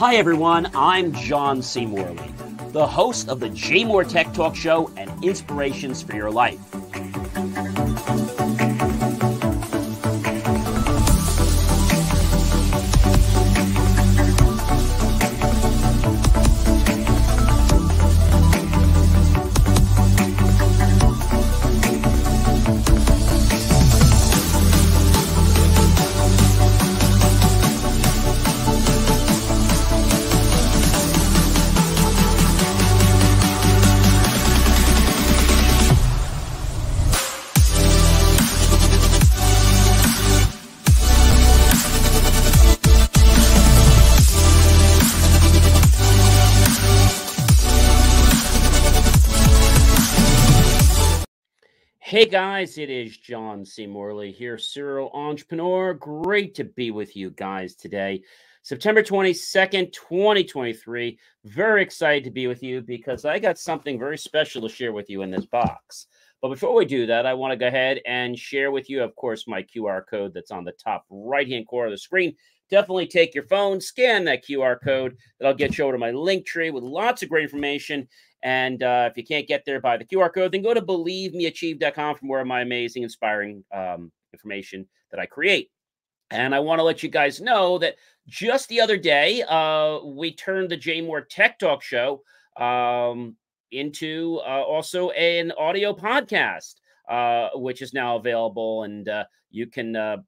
Hi, everyone. I'm John C. Morley, the host of the JMOR Tech Talk Show and Inspirations for Your Life. Hey guys, it is John C. Morley here, serial entrepreneur. Great to be with you guys today. September 22nd, 2023. Very excited to be with you because I got something very special to share with you in this box. But before we do that, I want to go ahead and share with you, of course, my QR code that's on the top right hand corner of the screen. Definitely take your phone, scan that QR code. That'll get you over to my Linktree with lots of great information and uh, if you can't get there by the QR code, then go to believemeachieve.com for more of my amazing, inspiring um, information that I create. And I want to let you guys know that just the other day, uh, we turned the JMOR Tech Talk show um, into uh, also an audio podcast, uh, which is now available. And uh, you can uh,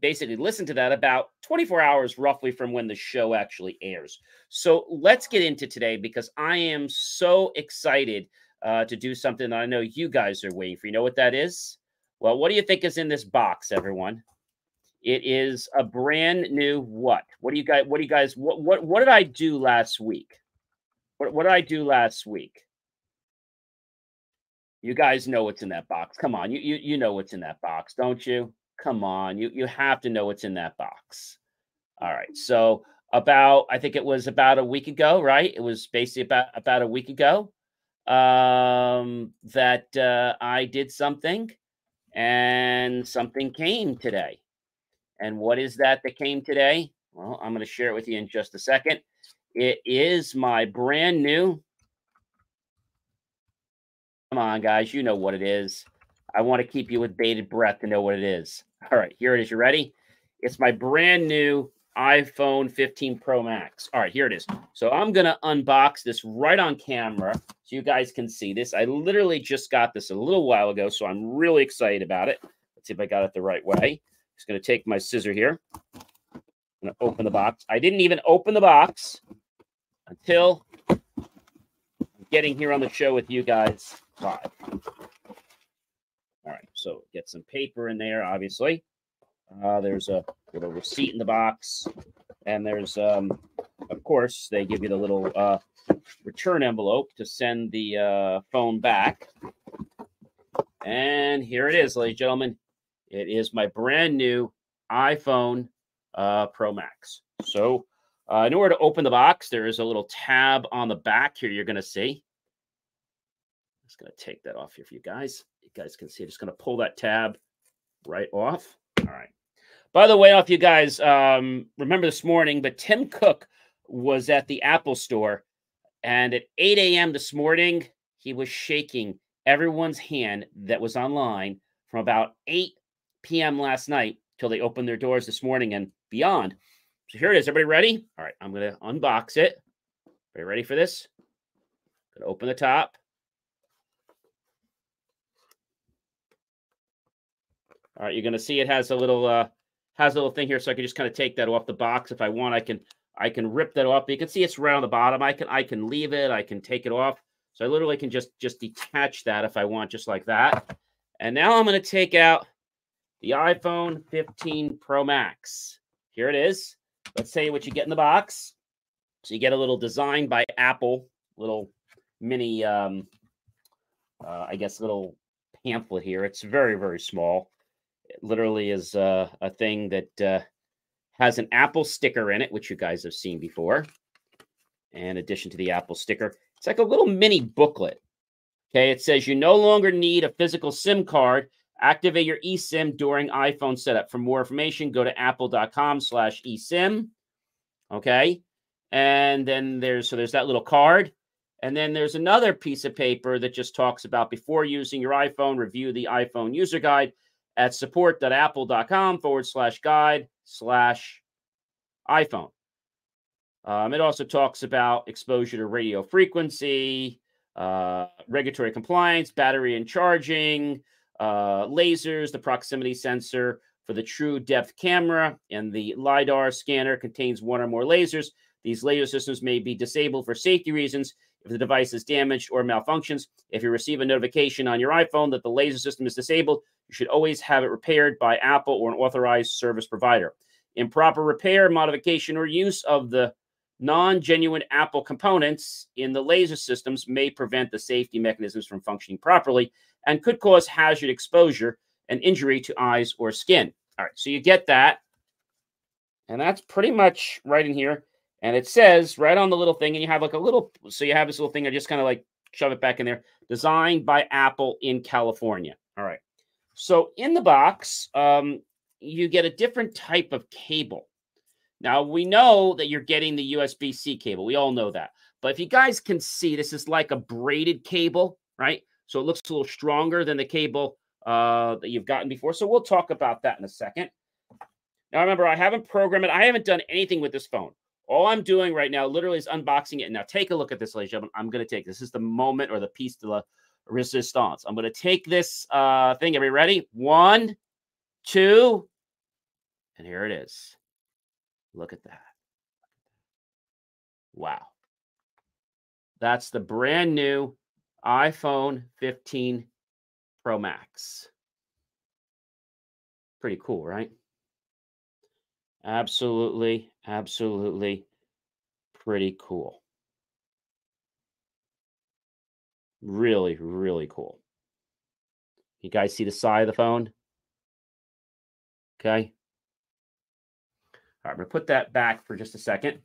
basically listen to that about 24 hours roughly from when the show actually airs. So let's get into today because I am so excited uh, to do something that I know you guys are waiting for. You know what that is? Well, what do you think is in this box, everyone? It is a brand new what? What do you guys? What do you guys? What what what did I do last week? What what did I do last week? You guys know what's in that box. Come on, you you you know what's in that box, don't you? Come on, you you have to know what's in that box. All right. So about I think it was about a week ago, right? It was basically about about a week ago um that uh, I did something and something came today. And what is that that came today? Well, I'm going to share it with you in just a second. It is my brand new Come on, guys, you know what it is. I want to keep you with bated breath to know what it is. All right, here it is. You ready? It's my brand new iPhone 15 Pro Max. All right, here it is. So I'm going to unbox this right on camera so you guys can see this. I literally just got this a little while ago, so I'm really excited about it. Let's see if I got it the right way. Just going to take my scissor here. I'm going to open the box. I didn't even open the box until I'm getting here on the show with you guys live. All right, so get some paper in there, obviously. Uh, there's a little receipt in the box, and there's, um, of course, they give you the little uh, return envelope to send the uh, phone back. And here it is, ladies and gentlemen. It is my brand new iPhone uh, Pro Max. So, uh, in order to open the box, there is a little tab on the back here. You're going to see. I'm just going to take that off here for you guys guys can see. I'm just going to pull that tab right off. All right. By the way, off you guys um, remember this morning, but Tim Cook was at the Apple store, and at 8 a.m. this morning, he was shaking everyone's hand that was online from about 8 p.m. last night till they opened their doors this morning and beyond. So here it is. Everybody ready? All right, I'm going to unbox it. Are you ready for this? Going to open the top. All right, you're going to see it has a little uh, has a little thing here, so I can just kind of take that off the box if I want. I can I can rip that off. But you can see it's around the bottom. I can I can leave it. I can take it off. So I literally can just just detach that if I want, just like that. And now I'm going to take out the iPhone 15 Pro Max. Here it is. Let's say what you get in the box. So you get a little design by Apple, little mini, um, uh, I guess, little pamphlet here. It's very very small. It literally is uh, a thing that uh, has an Apple sticker in it, which you guys have seen before. In addition to the Apple sticker, it's like a little mini booklet. Okay, it says you no longer need a physical SIM card. Activate your eSIM during iPhone setup. For more information, go to apple.com slash eSIM. Okay. And then there's so there's that little card. And then there's another piece of paper that just talks about before using your iPhone, review the iPhone user guide at support.apple.com forward slash guide slash iPhone. Um, it also talks about exposure to radio frequency, uh, regulatory compliance, battery and charging, uh, lasers, the proximity sensor for the true depth camera, and the LiDAR scanner contains one or more lasers. These laser systems may be disabled for safety reasons if the device is damaged or malfunctions. If you receive a notification on your iPhone that the laser system is disabled, you should always have it repaired by Apple or an authorized service provider. Improper repair, modification, or use of the non genuine Apple components in the laser systems may prevent the safety mechanisms from functioning properly and could cause hazard exposure and injury to eyes or skin. All right, so you get that. And that's pretty much right in here. And it says right on the little thing, and you have like a little, so you have this little thing, I just kind of like shove it back in there, designed by Apple in California. All right. So in the box, um, you get a different type of cable. Now we know that you're getting the USB C cable. We all know that. But if you guys can see, this is like a braided cable, right? So it looks a little stronger than the cable uh, that you've gotten before. So we'll talk about that in a second. Now remember, I haven't programmed it. I haven't done anything with this phone. All I'm doing right now literally is unboxing it. Now take a look at this, ladies and gentlemen. I'm going to take this. is the moment or the piece de la resistance. I'm going to take this uh, thing. We ready? One, two, and here it is. Look at that. Wow. That's the brand new iPhone 15 Pro Max. Pretty cool, right? Absolutely, absolutely pretty cool. Really, really cool. You guys see the side of the phone? Okay. All right, I'm going to put that back for just a second.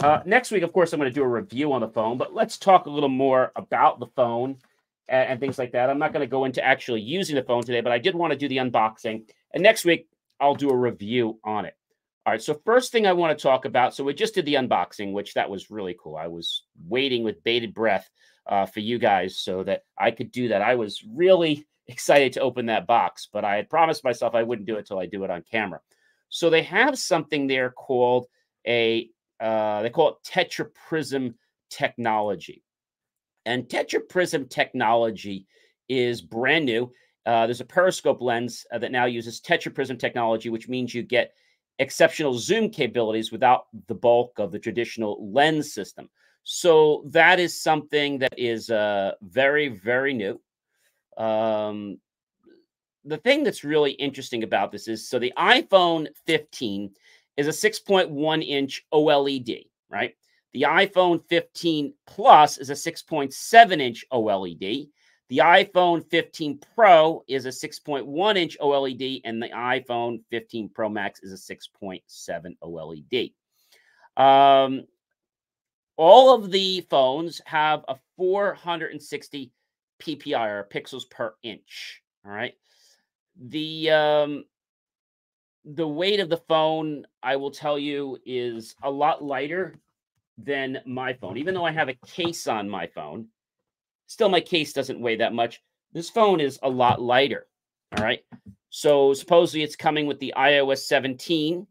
Uh, next week, of course, I'm going to do a review on the phone, but let's talk a little more about the phone and, and things like that. I'm not going to go into actually using the phone today, but I did want to do the unboxing. And next week, I'll do a review on it. All right, so first thing I want to talk about. So we just did the unboxing, which that was really cool. I was waiting with bated breath uh, for you guys so that I could do that. I was really excited to open that box, but I had promised myself I wouldn't do it till I do it on camera. So they have something there called a uh, they call it tetraprism technology, and tetraprism technology is brand new. Uh, there's a periscope lens uh, that now uses tetraprism technology, which means you get exceptional zoom capabilities without the bulk of the traditional lens system. So that is something that is uh, very, very new. Um, the thing that's really interesting about this is so the iPhone 15 is a 6.1 inch OLED, right? The iPhone 15 Plus is a 6.7 inch OLED. The iPhone 15 Pro is a 6.1 inch OLED, and the iPhone 15 Pro Max is a 6.7 OLED. Um, all of the phones have a 460 PPI or pixels per inch. All right? The um the weight of the phone i will tell you is a lot lighter than my phone. Even though i have a case on my phone still my case doesn't weigh that much this phone is a lot lighter all right? So supposedly it's coming with the ios 17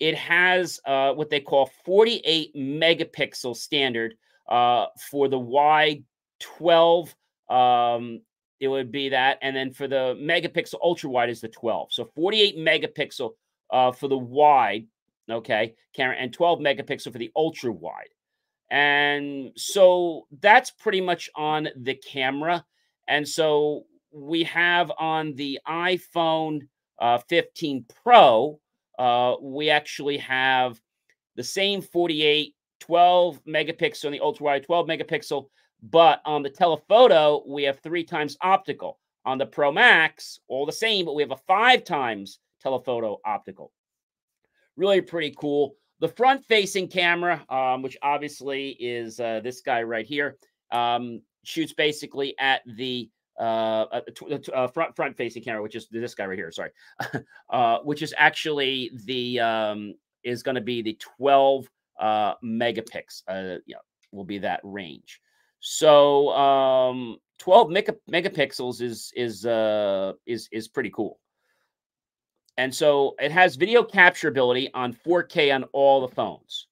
it has uh, what they call 48 megapixel standard uh, for the wide 12 um, it would be that. And then for the megapixel ultra wide is the 12. So 48 megapixel uh, for the wide, okay, camera, and 12 megapixel for the ultra wide. And so that's pretty much on the camera. And so we have on the iPhone uh, 15 Pro, uh, we actually have the same 48, 12 megapixel on the ultra wide, 12 megapixel but on the telephoto, we have three times optical. On the Pro Max, all the same, but we have a five times telephoto optical. Really pretty cool. The front facing camera, um, which obviously is uh, this guy right here, um, shoots basically at the uh, uh, uh, front front facing camera, which is this guy right here. Sorry, uh, which is actually the um, is going to be the 12 uh, megapixels. Uh, yeah, will be that range. So um, 12 mega, megapixels is is uh, is is pretty cool. And so it has video capture ability on 4K on all the phones.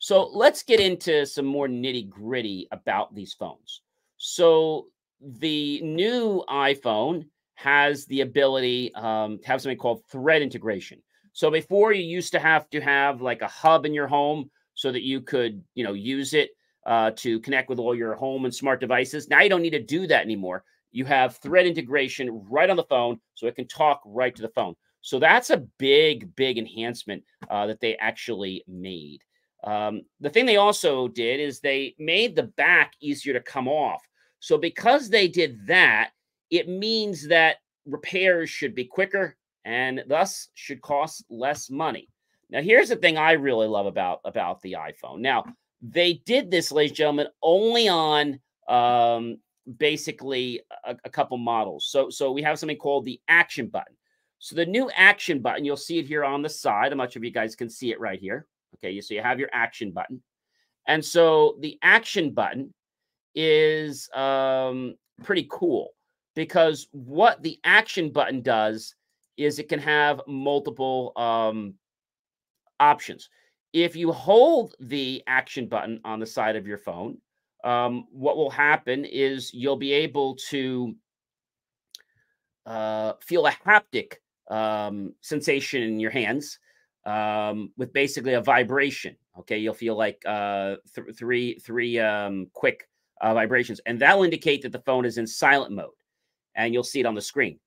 So let's get into some more nitty gritty about these phones. So the new iPhone has the ability um, to have something called thread integration. So before you used to have to have like a hub in your home so that you could, you know, use it uh, to connect with all your home and smart devices. Now you don't need to do that anymore. You have thread integration right on the phone, so it can talk right to the phone. So that's a big, big enhancement uh, that they actually made. Um, the thing they also did is they made the back easier to come off. So because they did that, it means that repairs should be quicker and thus should cost less money. Now, here's the thing I really love about about the iPhone. Now, they did this, ladies and gentlemen, only on um, basically a, a couple models. So, so we have something called the action button. So the new action button, you'll see it here on the side. I'm not sure if you guys can see it right here. Okay, you so you have your action button. And so the action button is um, pretty cool because what the action button does is it can have multiple um, options. If you hold the action button on the side of your phone, um, what will happen is you'll be able to uh, feel a haptic um, sensation in your hands um, with basically a vibration. Okay, you'll feel like uh, th- three three um, quick uh, vibrations, and that'll indicate that the phone is in silent mode, and you'll see it on the screen.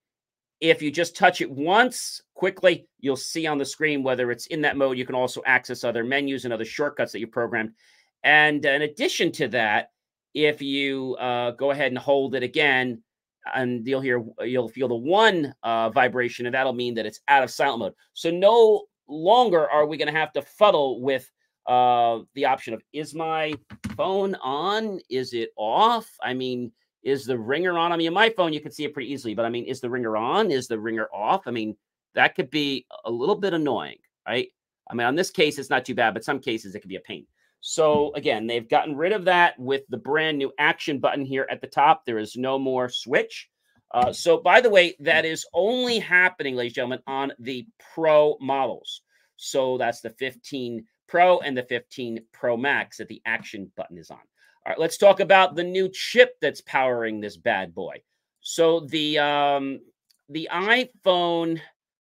If you just touch it once quickly, you'll see on the screen whether it's in that mode. You can also access other menus and other shortcuts that you programmed. And in addition to that, if you uh, go ahead and hold it again, and you'll hear you'll feel the one uh, vibration, and that'll mean that it's out of silent mode. So no longer are we going to have to fuddle with uh, the option of is my phone on? Is it off? I mean, is the ringer on? I mean, my phone you can see it pretty easily, but I mean, is the ringer on? Is the ringer off? I mean, that could be a little bit annoying, right? I mean, on this case, it's not too bad, but some cases it could be a pain. So again, they've gotten rid of that with the brand new action button here at the top. There is no more switch. Uh, so, by the way, that is only happening, ladies and gentlemen, on the Pro models. So that's the 15 Pro and the 15 Pro Max that the action button is on. All right, let's talk about the new chip that's powering this bad boy. So the um, the iPhone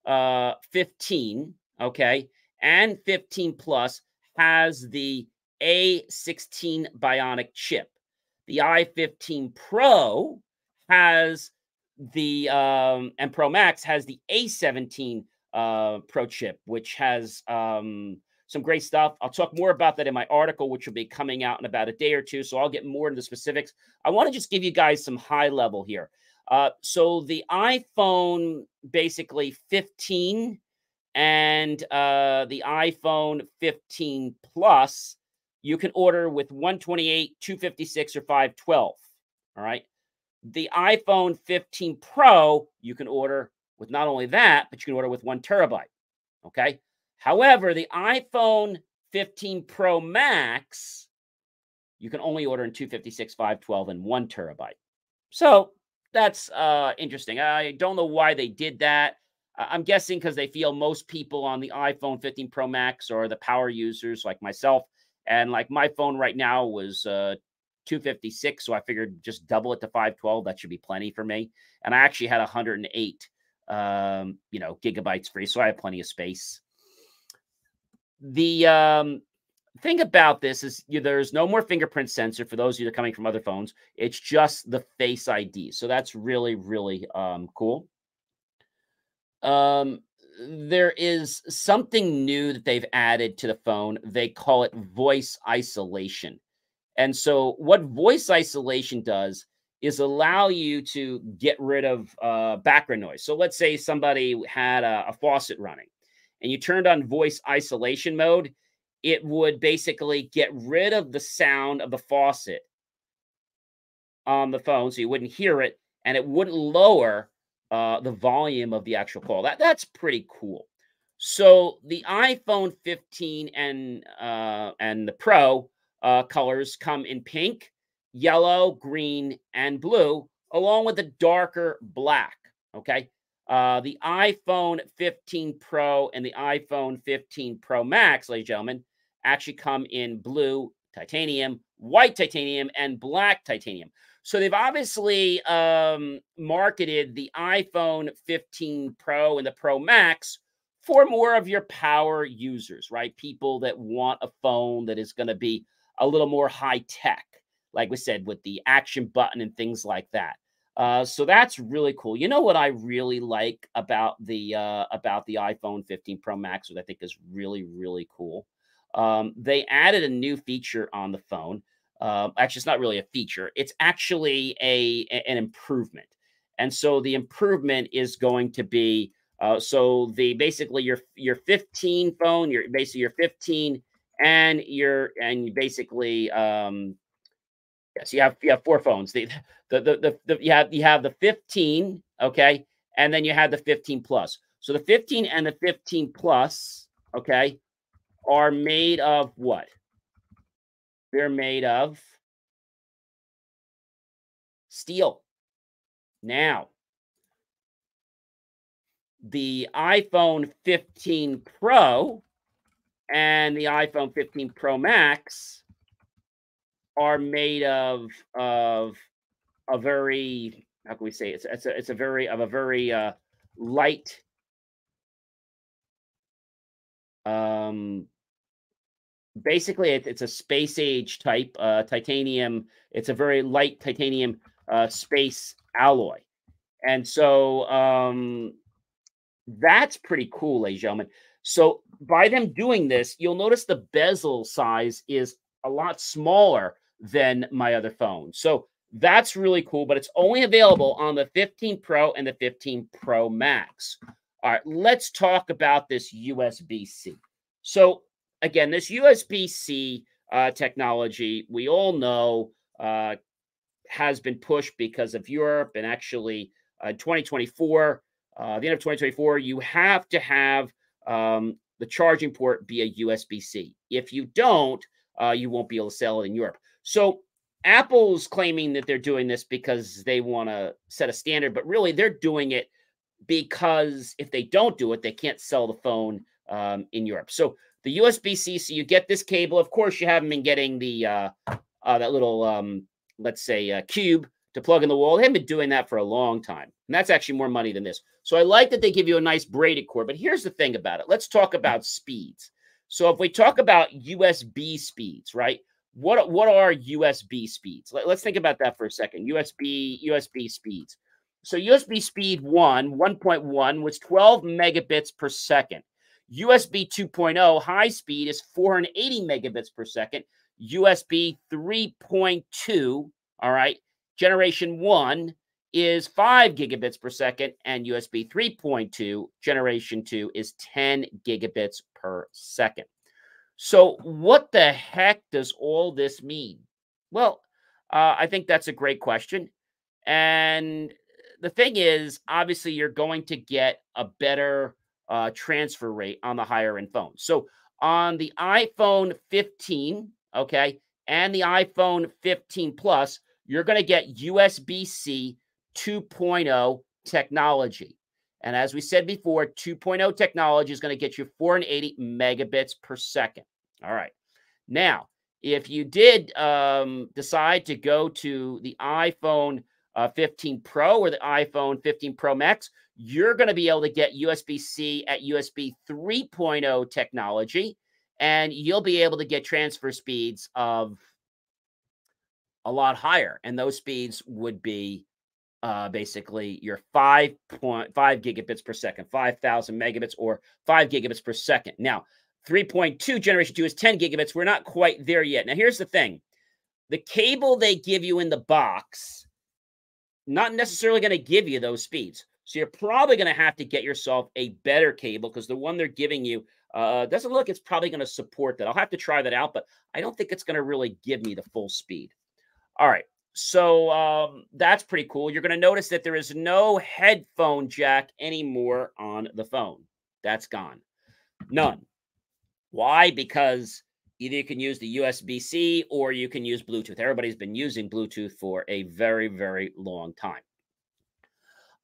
uh, 15, okay, and 15 Plus has the A16 Bionic chip. The i15 Pro has the um, and Pro Max has the A17 uh, Pro chip, which has um, some great stuff. I'll talk more about that in my article, which will be coming out in about a day or two. So I'll get more into specifics. I want to just give you guys some high level here. Uh, so the iPhone basically 15 and uh, the iPhone 15 Plus, you can order with 128, 256, or 512. All right. The iPhone 15 Pro, you can order with not only that, but you can order with one terabyte. Okay. However, the iPhone 15 Pro Max, you can only order in 256, 512, and one terabyte. So that's uh, interesting. I don't know why they did that. I'm guessing because they feel most people on the iPhone 15 Pro Max are the power users like myself. And like my phone right now was uh, 256. So I figured just double it to 512. That should be plenty for me. And I actually had 108, um, you know, gigabytes free. So I have plenty of space. The um, thing about this is you, there's no more fingerprint sensor for those of you that are coming from other phones. It's just the Face ID. So that's really, really um, cool. Um, there is something new that they've added to the phone. They call it voice isolation. And so, what voice isolation does is allow you to get rid of uh, background noise. So, let's say somebody had a, a faucet running and you turned on voice isolation mode, it would basically get rid of the sound of the faucet on the phone so you wouldn't hear it and it wouldn't lower uh, the volume of the actual call. That that's pretty cool. So the iPhone 15 and uh, and the Pro uh, colors come in pink, yellow, green, and blue, along with a darker black. Okay. Uh, the iPhone 15 Pro and the iPhone 15 Pro Max, ladies and gentlemen, actually come in blue titanium, white titanium, and black titanium. So they've obviously um, marketed the iPhone 15 Pro and the Pro Max for more of your power users, right? People that want a phone that is going to be a little more high tech, like we said, with the action button and things like that. Uh, so that's really cool. You know what I really like about the uh, about the iPhone 15 Pro Max, which I think is really really cool. Um, they added a new feature on the phone. Uh, actually, it's not really a feature; it's actually a, a an improvement. And so the improvement is going to be uh, so the basically your your 15 phone, your basically your 15 and your and basically um yes, you have you have four phones. The the the, the, you have you have the 15, okay, and then you have the 15 plus. So the 15 and the 15 plus, okay, are made of what? They're made of steel. Now, the iPhone 15 Pro and the iPhone 15 Pro Max are made of of a very how can we say it? it's it's a, it's a very of a very uh, light um basically it, it's a space age type uh, titanium it's a very light titanium uh, space alloy and so um that's pretty cool, ladies and gentlemen. So by them doing this, you'll notice the bezel size is a lot smaller than my other phone. So that's really cool, but it's only available on the 15 Pro and the 15 Pro Max. All right, let's talk about this USB C. So, again, this USB C uh, technology, we all know, uh, has been pushed because of Europe and actually uh, 2024 uh, the end of 2024, you have to have um, the charging port be a USB C. If you don't, uh, you won't be able to sell it in Europe. So Apple's claiming that they're doing this because they want to set a standard, but really they're doing it because if they don't do it, they can't sell the phone um, in Europe. So the USB C, so you get this cable. Of course, you haven't been getting the uh, uh, that little um, let's say uh, cube to plug in the wall. They haven't been doing that for a long time. And that's actually more money than this. So I like that they give you a nice braided cord. But here's the thing about it. Let's talk about speeds. So if we talk about USB speeds, right? What what are USB speeds? Let, us think about that for a second. USB USB speeds. So USB speed 1, 1.1 was 12 megabits per second. USB 2.0 high speed is 480 megabits per second. USB 3.2, all right, Generation 1 is 5 gigabits per second, and USB 3.2, Generation 2, is 10 gigabits per second. So, what the heck does all this mean? Well, uh, I think that's a great question. And the thing is, obviously, you're going to get a better uh, transfer rate on the higher end phones. So, on the iPhone 15, okay, and the iPhone 15 Plus, you're going to get USB C 2.0 technology. And as we said before, 2.0 technology is going to get you 480 megabits per second. All right. Now, if you did um, decide to go to the iPhone uh, 15 Pro or the iPhone 15 Pro Max, you're going to be able to get USB C at USB 3.0 technology, and you'll be able to get transfer speeds of a lot higher. And those speeds would be uh, basically your 5.5 gigabits per second, 5,000 megabits or 5 gigabits per second. Now, 3.2 generation 2 is 10 gigabits. We're not quite there yet. Now, here's the thing the cable they give you in the box, not necessarily going to give you those speeds. So you're probably going to have to get yourself a better cable because the one they're giving you uh, doesn't look it's probably going to support that. I'll have to try that out, but I don't think it's going to really give me the full speed. All right. So um, that's pretty cool. You're going to notice that there is no headphone jack anymore on the phone. That's gone. None. Why? Because either you can use the USB C or you can use Bluetooth. Everybody's been using Bluetooth for a very, very long time.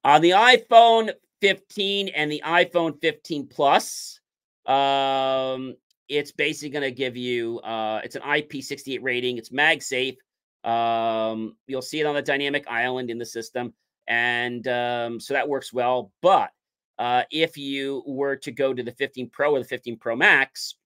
On the iPhone 15 and the iPhone 15 Plus, um, it's basically going to give you uh, it's an IP68 rating. It's MagSafe. Um, you'll see it on the dynamic island in the system, and um, so that works well. But uh, if you were to go to the 15 Pro or the 15 Pro Max,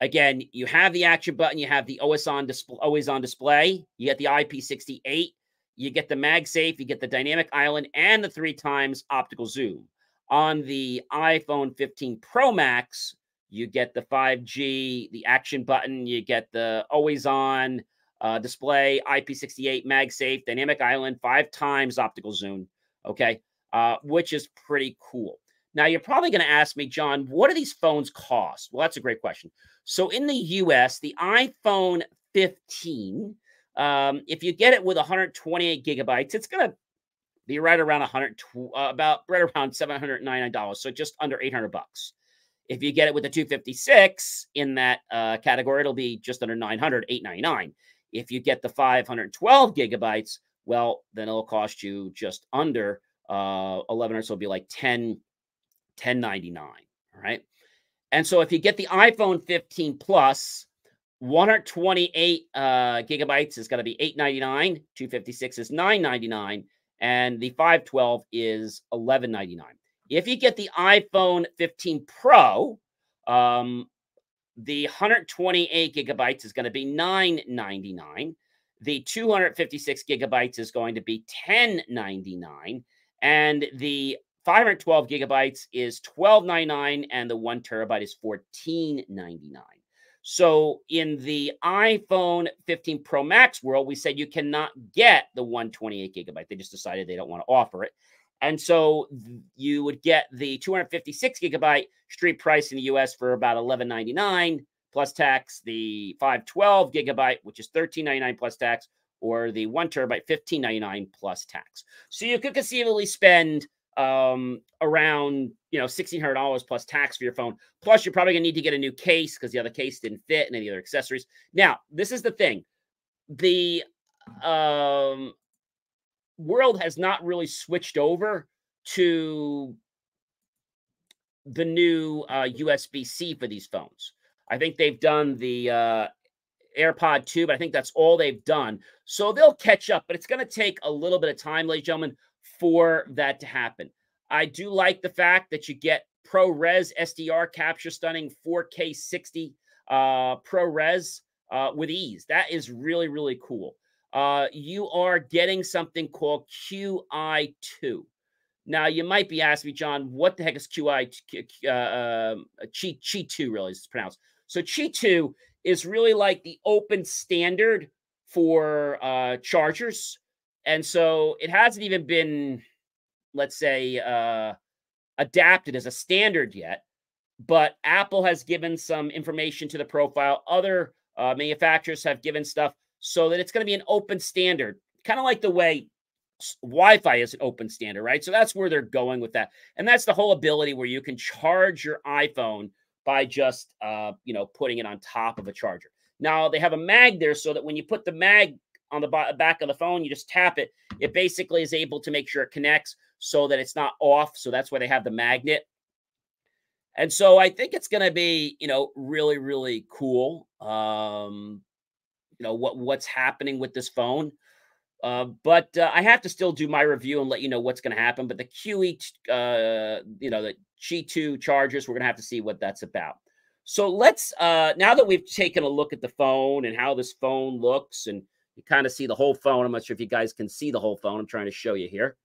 again, you have the action button, you have the always on display, always on display, you get the IP68, you get the MagSafe, you get the dynamic island, and the three times optical zoom. On the iPhone 15 Pro Max, you get the 5G, the action button, you get the always on uh, display, IP68, MagSafe, dynamic island, five times optical zoom. Okay uh, which is pretty cool. Now, you're probably going to ask me, John, what do these phones cost? Well, that's a great question. So, in the US, the iPhone 15, um, if you get it with 128 gigabytes, it's going to be right around 100, uh, about right around $799, so just under 800 bucks. If you get it with the 256 in that uh, category, it'll be just under 900, 899. If you get the 512 gigabytes, well, then it'll cost you just under uh, 11 or so will be like 10, 1099. All right. And so if you get the iPhone 15 Plus, 128 uh, gigabytes is going to be 899, 256 is 999, and the 512 is 1199. If you get the iPhone 15 Pro, um, the 128 gigabytes is going to be 999. The 256 gigabytes is going to be 1099 and the 512 gigabytes is 12.99 and the 1 terabyte is 14.99 so in the iphone 15 pro max world we said you cannot get the 128 gigabyte. They just decided they don't want to offer it and so you would get the 256 gigabyte street price in the us for about 11.99 plus tax the 512 gigabyte which is 13.99 plus tax or the one terabyte, fifteen ninety nine plus tax. So you could conceivably spend um, around you know sixteen hundred dollars plus tax for your phone. Plus, you're probably gonna need to get a new case because the other case didn't fit and any other accessories. Now, this is the thing: the um, world has not really switched over to the new uh, USB C for these phones. I think they've done the uh, AirPod 2, but I think that's all they've done. So they'll catch up, but it's going to take a little bit of time, ladies and gentlemen, for that to happen. I do like the fact that you get ProRes SDR capture stunning 4K 60 uh, ProRes uh, with ease. That is really, really cool. Uh, you are getting something called QI2. Now, you might be asking me, John, what the heck is QI, uh, uh, Qi, Qi 2 really is pronounced? So Qi 2 is really like the open standard for uh, chargers. And so it hasn't even been, let's say, uh, adapted as a standard yet. But Apple has given some information to the profile. Other uh, manufacturers have given stuff so that it's going to be an open standard, kind of like the way Wi-Fi is an open standard, right? So that's where they're going with that, and that's the whole ability where you can charge your iPhone by just uh, you know putting it on top of a charger. Now they have a mag there so that when you put the mag on the back of the phone, you just tap it. It basically is able to make sure it connects so that it's not off. So that's why they have the magnet. And so I think it's going to be, you know, really, really cool. Um, you know what what's happening with this phone. Uh, but uh, I have to still do my review and let you know what's going to happen. But the QE, uh, you know, the G2 chargers, we're going to have to see what that's about. So let's, uh, now that we've taken a look at the phone and how this phone looks, and you kind of see the whole phone. I'm not sure if you guys can see the whole phone. I'm trying to show you here.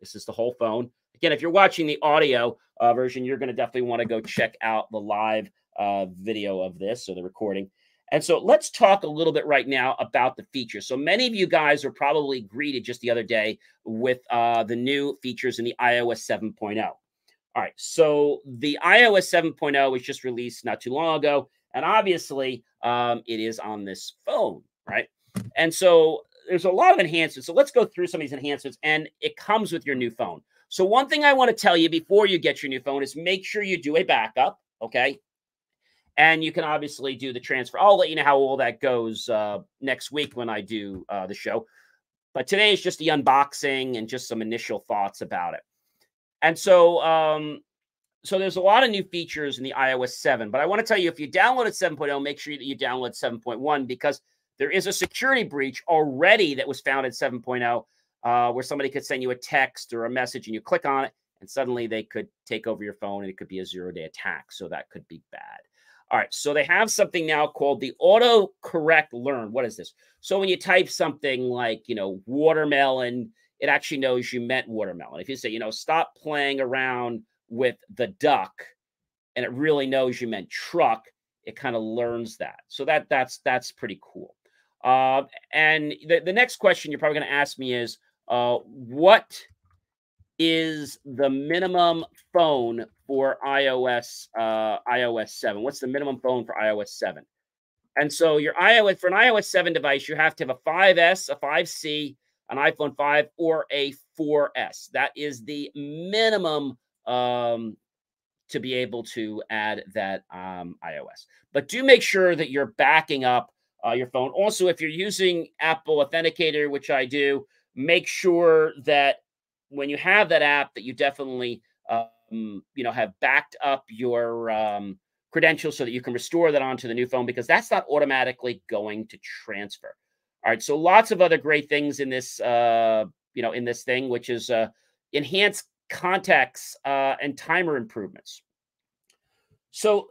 This is the whole phone. Again, if you're watching the audio uh, version, you're going to definitely want to go check out the live uh, video of this or the recording. And so let's talk a little bit right now about the features. So many of you guys are probably greeted just the other day with uh, the new features in the iOS 7.0. All right, so the iOS 7.0 was just released not too long ago, and obviously um, it is on this phone, right? And so there's a lot of enhancements. So let's go through some of these enhancements, and it comes with your new phone. So one thing I want to tell you before you get your new phone is make sure you do a backup Okay. And you can obviously do the transfer. I'll let you know how all that goes uh, next week when I do uh, the show. But today is just the unboxing and just some initial thoughts about it. And so, um, so there's a lot of new features in the iOS 7. But I want to tell you, if you downloaded 7.0, make sure that you download 7.1 because there is a security breach already that was found at 7.0 uh, where somebody could send you a text or a message and you click on it and suddenly they could take over your phone and it could be a zero day attack. So that could be bad. All right, so they have something now called the auto correct learn. What is this? So when you type something like, you know, watermelon, it actually knows you meant watermelon. If you say, you know, stop playing around with the duck and it really knows you meant truck, it kind of learns that. So that that's that's pretty cool. Uh, and the, the next question you're probably going to ask me is, uh, what is the minimum phone for iOS uh, iOS 7? What's the minimum phone for iOS 7? And so your iOS for an iOS 7 device, you have to have a 5S, a 5C, an iPhone 5, or a 4S. That is the minimum um, to be able to add that um, iOS. But do make sure that you're backing up uh, your phone. Also, if you're using Apple Authenticator, which I do, make sure that when you have that app that you definitely um, you know have backed up your um, credentials so that you can restore that onto the new phone because that's not automatically going to transfer. All right so lots of other great things in this uh, you know in this thing which is uh, enhanced contacts uh, and timer improvements. So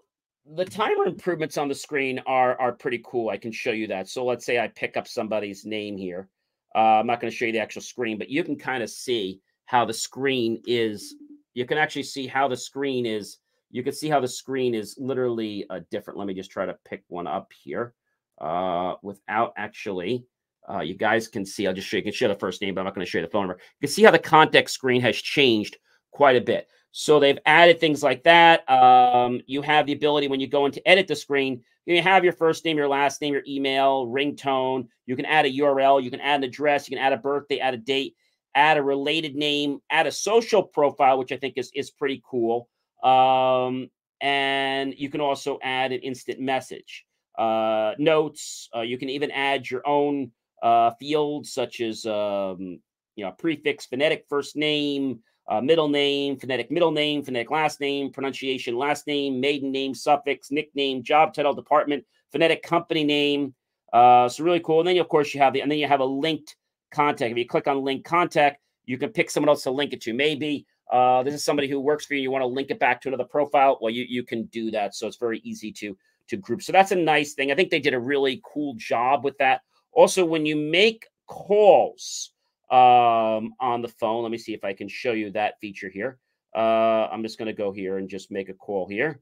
the timer improvements on the screen are are pretty cool. I can show you that. So let's say i pick up somebody's name here uh, I'm not going to show you the actual screen, but you can kind of see how the screen is. You can actually see how the screen is. You can see how the screen is literally uh, different. Let me just try to pick one up here uh, without actually. Uh, you guys can see. I'll just show you. you can show the first name, but I'm not going to show you the phone number. You can see how the context screen has changed quite a bit. So they've added things like that. Um, you have the ability when you go into edit the screen, you have your first name, your last name, your email, ringtone. You can add a URL, you can add an address, you can add a birthday, add a date, add a related name, add a social profile, which I think is is pretty cool. Um, and you can also add an instant message, uh, notes. Uh, you can even add your own uh, fields, such as um, you know prefix, phonetic first name uh, middle name, phonetic middle name, phonetic last name, pronunciation last name, maiden name, suffix, nickname, job title, department, phonetic company name. Uh, so really cool. And then of course you have the and then you have a linked contact. If you click on link contact, you can pick someone else to link it to. Maybe uh, this is somebody who works for you. You want to link it back to another profile. Well, you you can do that. So it's very easy to to group. So that's a nice thing. I think they did a really cool job with that. Also, when you make calls, um, on the phone. Let me see if I can show you that feature here. Uh, I'm just going to go here and just make a call here.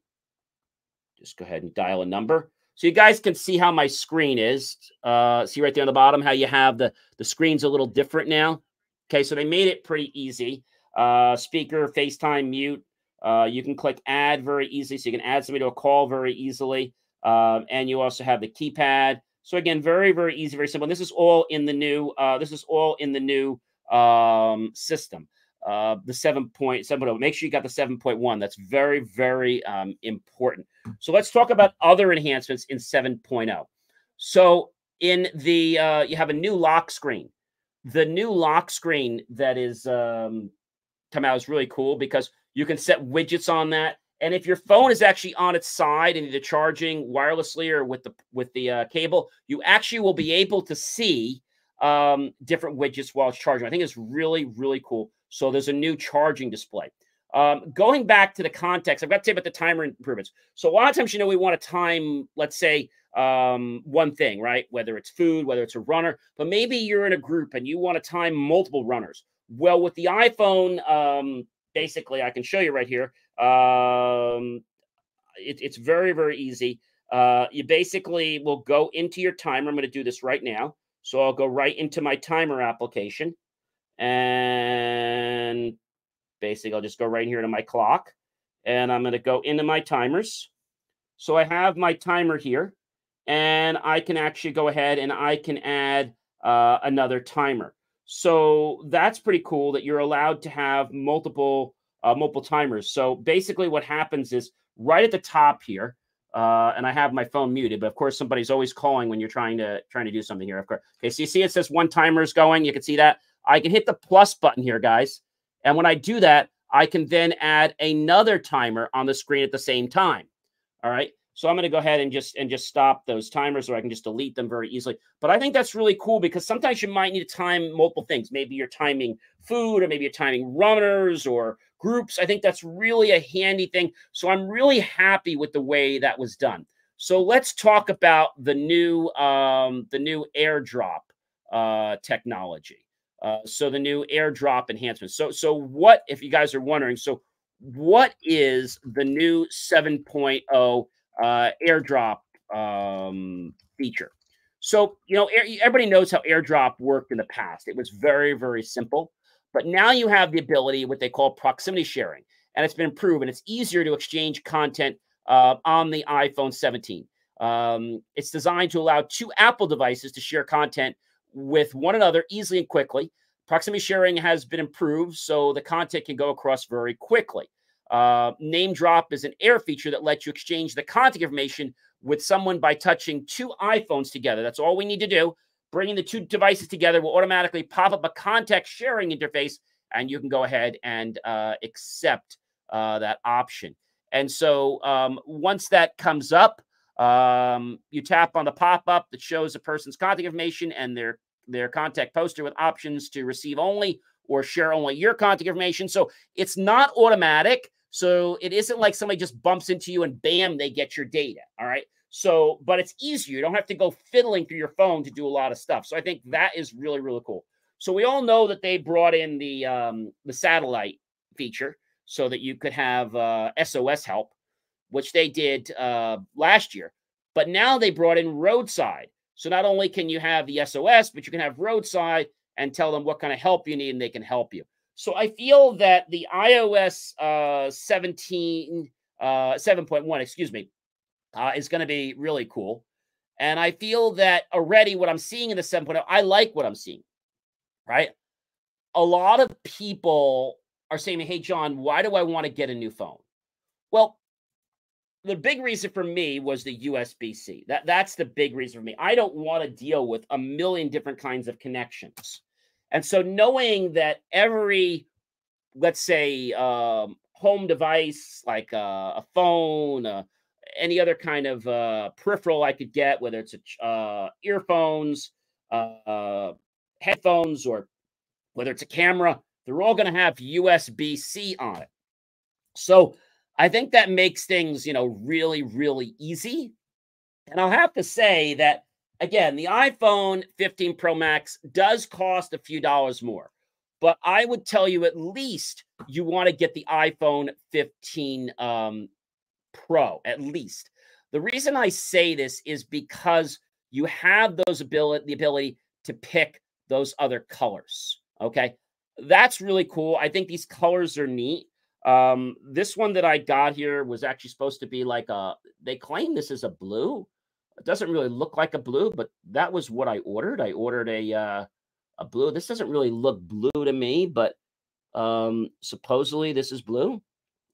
Just go ahead and dial a number. So you guys can see how my screen is. Uh, see right there on the bottom how you have the, the screen's a little different now. Okay, so they made it pretty easy. Uh, speaker, FaceTime, mute. Uh, you can click add very easily. So you can add somebody to a call very easily. Uh, and you also have the keypad. So again, very, very easy, very simple. And this is all in the new, uh, this is all in the new um, system. Uh, the 7.7. Make sure you got the 7.1. That's very, very um, important. So let's talk about other enhancements in 7.0. So in the, uh, you have a new lock screen. The new lock screen that is um, come out is really cool because you can set widgets on that. And if your phone is actually on its side and either charging wirelessly or with the with the uh, cable, you actually will be able to see um, different widgets while it's charging. I think it's really really cool. So there's a new charging display. Um, going back to the context, I've got to say about the timer improvements. So a lot of times, you know, we want to time, let's say, um, one thing, right? Whether it's food, whether it's a runner, but maybe you're in a group and you want to time multiple runners. Well, with the iPhone, um, basically, I can show you right here. Um, it, it's very, very easy. Uh, you basically will go into your timer. I'm going to do this right now. So I'll go right into my timer application. And basically, I'll just go right here to my clock. And I'm going to go into my timers. So I have my timer here. And I can actually go ahead and I can add uh, another timer. So that's pretty cool that you're allowed to have multiple uh, multiple timers. So basically, what happens is right at the top here. Uh, and I have my phone muted, but of course somebody's always calling when you're trying to trying to do something here. Of course. Okay, so you see it says one timer is going. You can see that. I can hit the plus button here, guys. And when I do that, I can then add another timer on the screen at the same time. All right. So I'm going to go ahead and just and just stop those timers, or I can just delete them very easily. But I think that's really cool because sometimes you might need to time multiple things. Maybe you're timing food, or maybe you're timing runners or groups. I think that's really a handy thing. So I'm really happy with the way that was done. So let's talk about the new um, the new AirDrop uh, technology. Uh, so the new AirDrop enhancements. So so what if you guys are wondering? So what is the new 7.0 uh, AirDrop um, feature? So you know everybody knows how AirDrop worked in the past. It was very very simple. But now you have the ability, what they call proximity sharing, and it's been proven it's easier to exchange content uh, on the iPhone 17. Um, it's designed to allow two Apple devices to share content with one another easily and quickly. Proximity sharing has been improved so the content can go across very quickly. Uh, NameDrop is an air feature that lets you exchange the contact information with someone by touching two iPhones together. That's all we need to do. Bringing the two devices together will automatically pop up a contact sharing interface, and you can go ahead and uh, accept uh, that option. And so um, once that comes up, um, you tap on the pop up that shows a person's contact information and their their contact poster with options to receive only or share only your contact information. So it's not automatic. So it isn't like somebody just bumps into you and bam, they get your data. All right. So, but it's easier. You don't have to go fiddling through your phone to do a lot of stuff. So I think that is really, really cool. So we all know that they brought in the um, the satellite feature so that you could have uh, SOS help, which they did uh, last year. But now they brought in roadside. So not only can you have the SOS, but you can have roadside and tell them what kind of help you need, and they can help you. So I feel that the iOS uh, 17, uh, 7.1, excuse me, uh, is going to be really cool. And I feel that already what I'm seeing in the 7.0, I like what I'm seeing, right? A lot of people are saying, hey, John, why do I want to get a new phone? Well, the big reason for me was the USB-C. That that's the big reason for me. I don't want to deal with a million different kinds of connections. And so knowing that every let's say um, home device like uh, a phone, uh, any other kind of uh, peripheral I could get, whether it's uh, earphones, uh, headphones, or whether it's a camera, they're all going to have USB C on it. So I think that makes things, you know, really, really easy. And I'll have to say that, again, the iPhone 15 Pro Max does cost a few dollars more. But I would tell you at least you want to get the iPhone 15 um, Pro, at least. The reason I say this is because you have those ability the ability to pick those other colors. Okay. That's really cool. I think these colors are neat. Um, this one that I got here was actually supposed to be like a they claim this is a blue. It doesn't really look like a blue, but that was what I ordered. I ordered a uh a blue. This doesn't really look blue to me, but um supposedly this is blue.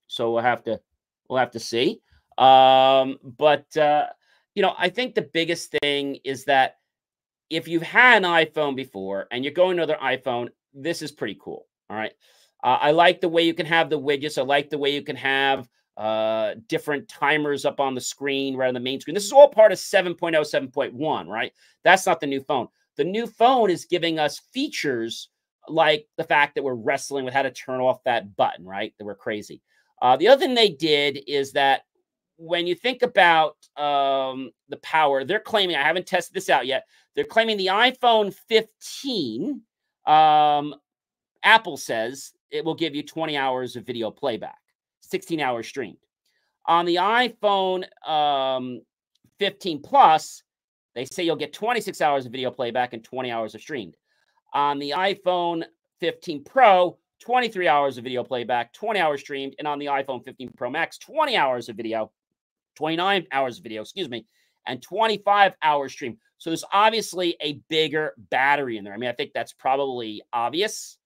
So we'll have to We'll have to see. Um, but uh, you know, I think the biggest thing is that if you've had an iPhone before and you're going to another iPhone, this is pretty cool. All right. Uh, I like the way you can have the widgets. I like the way you can have uh, different timers up on the screen rather than the main screen. This is all part of 7.0, 7.1, right? That's not the new phone. The new phone is giving us features like the fact that we're wrestling with how to turn off that button, right? That we're crazy. Uh, the other thing they did is that when you think about um, the power, they're claiming, I haven't tested this out yet, they're claiming the iPhone 15, um, Apple says it will give you 20 hours of video playback, 16 hours streamed. On the iPhone um, 15 Plus, they say you'll get 26 hours of video playback and 20 hours of streamed. On the iPhone 15 Pro, 23 hours of video playback, 20 hours streamed, and on the iPhone 15 Pro Max, 20 hours of video, 29 hours of video, excuse me, and 25 hours stream. So there's obviously a bigger battery in there. I mean, I think that's probably obvious.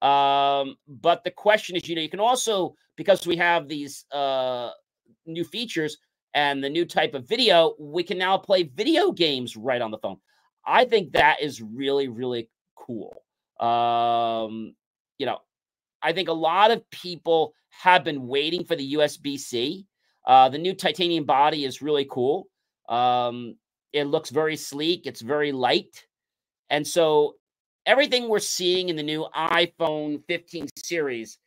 Um, but the question is, you know, you can also because we have these uh new features and the new type of video, we can now play video games right on the phone. I think that is really, really cool. Um, you know, I think a lot of people have been waiting for the USB C. Uh, the new titanium body is really cool. Um, it looks very sleek, it's very light. And so everything we're seeing in the new iPhone 15 series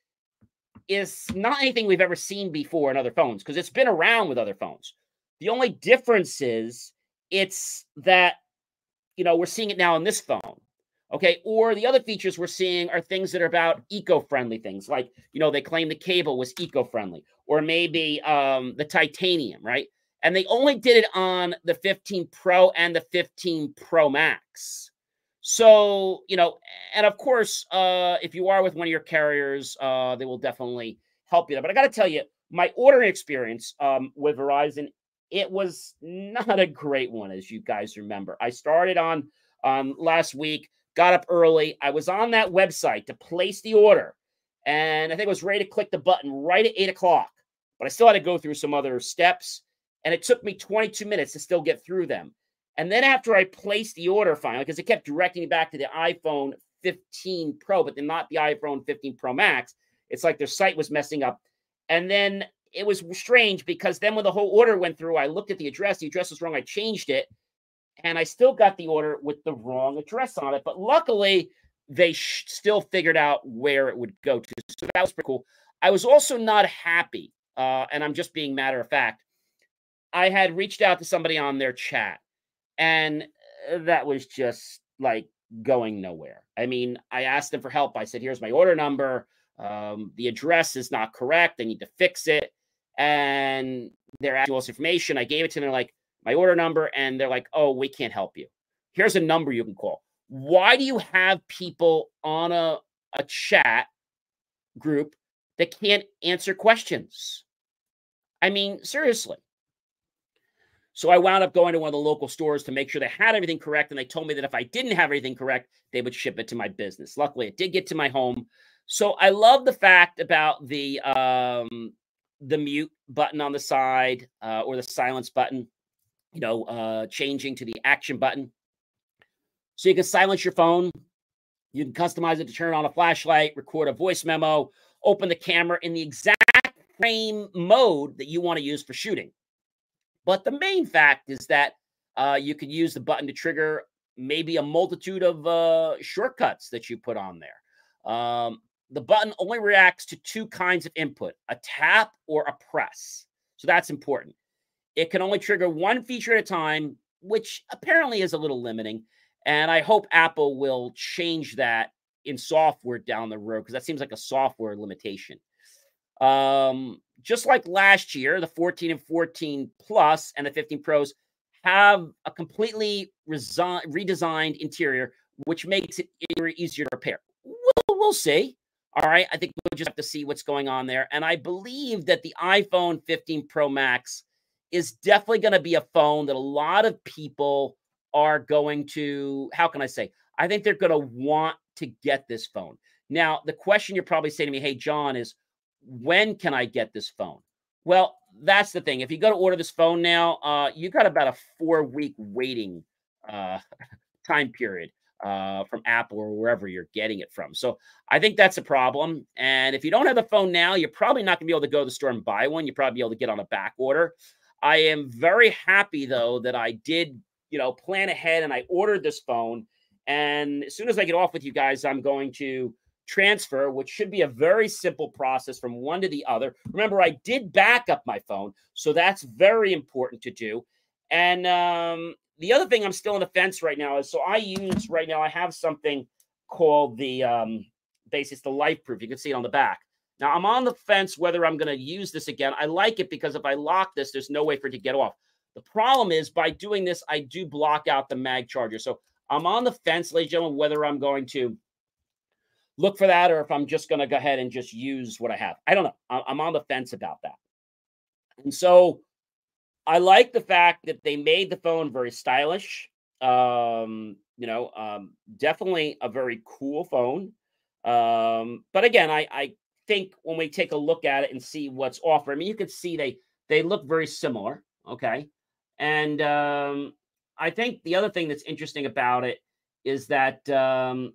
is not anything we've ever seen before in other phones because it's been around with other phones. The only difference is it's that, you know, we're seeing it now on this phone. Okay. Or the other features we're seeing are things that are about eco friendly things like, you know, they claim the cable was eco friendly or maybe um, the titanium, right? And they only did it on the 15 Pro and the 15 Pro Max. So, you know, and of course, uh, if you are with one of your carriers, uh, they will definitely help you. But I got to tell you, my ordering experience um, with Verizon, it was not a great one, as you guys remember. I started on um, last week, got up early. I was on that website to place the order, and I think I was ready to click the button right at eight o'clock. But I still had to go through some other steps, and it took me 22 minutes to still get through them. And then after I placed the order finally, because it kept directing me back to the iPhone 15 Pro, but then not the iPhone 15 Pro Max, it's like their site was messing up. And then it was strange because then when the whole order went through, I looked at the address, the address was wrong, I changed it, and I still got the order with the wrong address on it. But luckily, they sh- still figured out where it would go to. So that was pretty cool. I was also not happy, uh, and I'm just being matter of fact. I had reached out to somebody on their chat and uh, that was just like going nowhere. I mean, I asked them for help. I said, here's my order number. Um, the address is not correct. I need to fix it. And asking us information. I gave it to them. They're like, my order number. And they're like, oh, we can't help you. Here's a number you can call. Why do you have people on a, a chat group that can't answer questions? I mean, seriously. So I wound up going to one of the local stores to make sure they had everything correct. And they told me that if I didn't have everything correct, they would ship it to my business. Luckily, it did get to my home. So I love the fact about the um, the mute button on the side uh, or the silence button, you know, uh, changing to the action button. So you can silence your phone. You can customize it to turn on a flashlight, record a voice memo, open the camera in the exact frame mode that you want to use for shooting. But the main fact is that uh, you could use the button to trigger maybe a multitude of uh, shortcuts that you put on there. Um, the button only reacts to two kinds of input a tap or a press. So that's important. It can only trigger one feature at a time, which apparently is a little limiting. And I hope Apple will change that in software down the road because that seems like a software limitation. Um, just like last year, the 14 and 14 Plus and the 15 Pros have a completely redesigned interior, which makes it easier to repair. We'll, we'll see. All right. I think we'll just have to see what's going on there. And I believe that the iPhone 15 Pro Max is definitely going to be a phone that a lot of people are going to, how can I say? I think they're going to want to get this phone. Now, the question you're probably saying to me, hey, John, is when can I get this phone? Well, that's the thing. If you go to order this phone now, uh, you got about a four week waiting uh, time period uh, from Apple or wherever you're getting it from. So I think that's a problem. And if you don't have the phone now, you're probably not going to be able to go to the store and buy one. You'll probably be able to get on a back order. I am very happy though that I did, you know, plan ahead and I ordered this phone. And as soon as I get off with you guys, I'm going to transfer, which should be a very simple process from one to the other. Remember, I did back up my phone, so that's very important to do. And um, the other thing I'm still on the fence right now is so I use right now, I have something called the um, base, it's the LifeProof. You can see it on the back. Now I'm on the fence whether I'm going to use this again. I like it because if I lock this, there's no way for it to get off. The problem is by doing this, I do block out the mag charger. So I'm on the fence, ladies and gentlemen, whether I'm going to look for that or if I'm just going to go ahead and just use what I have. I don't know. I'm on the fence about that. And so I like the fact that they made the phone very stylish. Um, you know, um, definitely a very cool phone. Um, but again, I, I think when we take a look at it and see what's offered, I mean, you can see they they look very similar. Okay. And um, I think the other thing that's interesting about it is that um,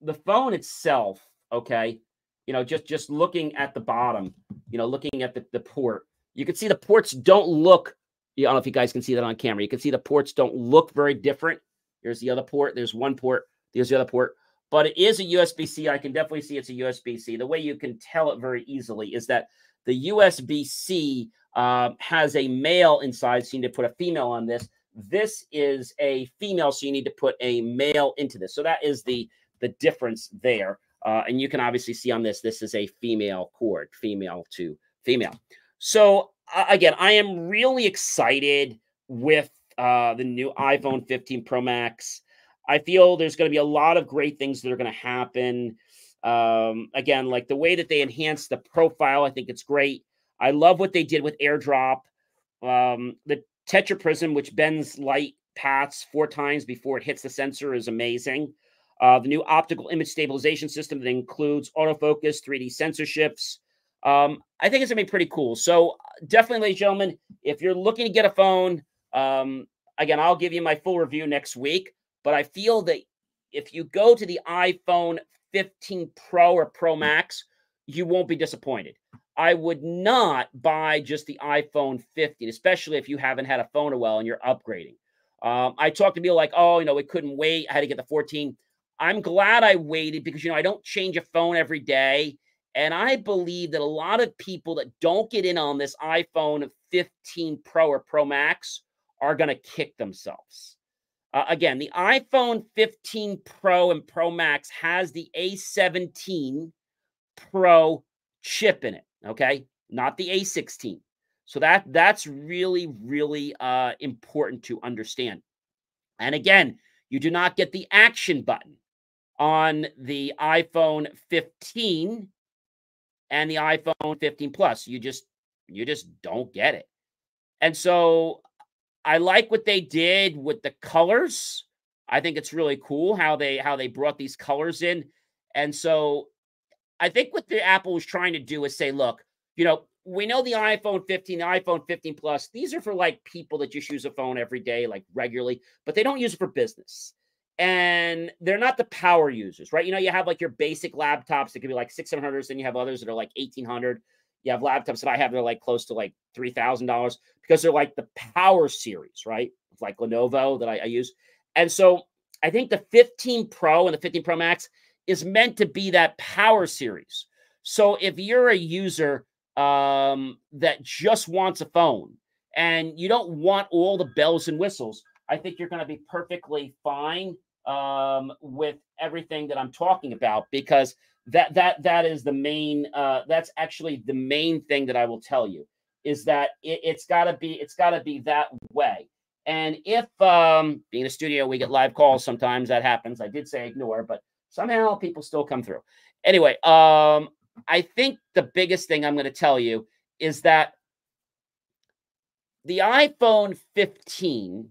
the phone itself, okay, you know, just just looking at the bottom, you know, looking at the, the port, you can see the ports don't look. I don't know if you guys can see that on camera. You can see the ports don't look very different. Here's the other port. There's one port. There's the other port. But it is a USB C. I can definitely see it's a USB C. The way you can tell it very easily is that the USB C uh, has a male inside, so you need to put a female on this. This is a female, so you need to put a male into this. So that is the the difference there. Uh, and you can obviously see on this, this is a female cord, female to female. So uh, again, I am really excited with uh, the new iPhone 15 Pro Max. I feel there's going to be a lot of great things that are going to happen. Um, again, like the way that they enhance the profile, I think it's great. I love what they did with AirDrop. Um, the Tetraprism, which bends light paths four times before it hits the sensor, is amazing. Uh, the new optical image stabilization system that includes autofocus, 3D sensor shifts. Um, I think it's gonna be pretty cool. So definitely, ladies and gentlemen, if you're looking to get a phone, um, again, I'll give you my full review next week. But I feel that if you go to the iPhone 15 Pro or Pro Max, you won't be disappointed. I would not buy just the iPhone 15, especially if you haven't had a phone a while and you're upgrading. Um, I talked to people like, oh, you know, we couldn't wait. I had to get the 14. I'm glad I waited because, you know, I don't change a phone every day. And I believe that a lot of people that don't get in on this iPhone 15 Pro or Pro Max are going to kick themselves. Uh, again, the iPhone 15 Pro and Pro Max has the A17 Pro chip in it. Okay, not the A16. So that that's really really uh, important to understand. And again, you do not get the action button on the iPhone 15 and the iPhone 15 Plus. You just you just don't get it. And so I like what they did with the colors. I think it's really cool how they how they brought these colors in. And so I think what the Apple was trying to do is say, look, you know, we know the iPhone 15, the iPhone 15 Plus, these are for like people that just use a phone every day, like regularly, but they don't use it for business. And they're not the power users, right? You know, you have like your basic laptops that could be like 600, then you have others that are like 1800. You have laptops that I have that are like close to like $3,000 because they're like the power series, right? Like Lenovo that I, I use. And so I think the 15 Pro and the 15 Pro Max is meant to be that power series. So if you're a user um, that just wants a phone and you don't want all the bells and whistles, I think you're going to be perfectly fine um, with everything that I'm talking about because that that that is the main. Uh, that's actually the main thing that I will tell you is that it, it's got to be it's got to be that way. And if um, being a studio, we get live calls sometimes. That happens. I did say ignore, but somehow people still come through. Anyway, um, I think the biggest thing I'm going to tell you is that the iPhone 15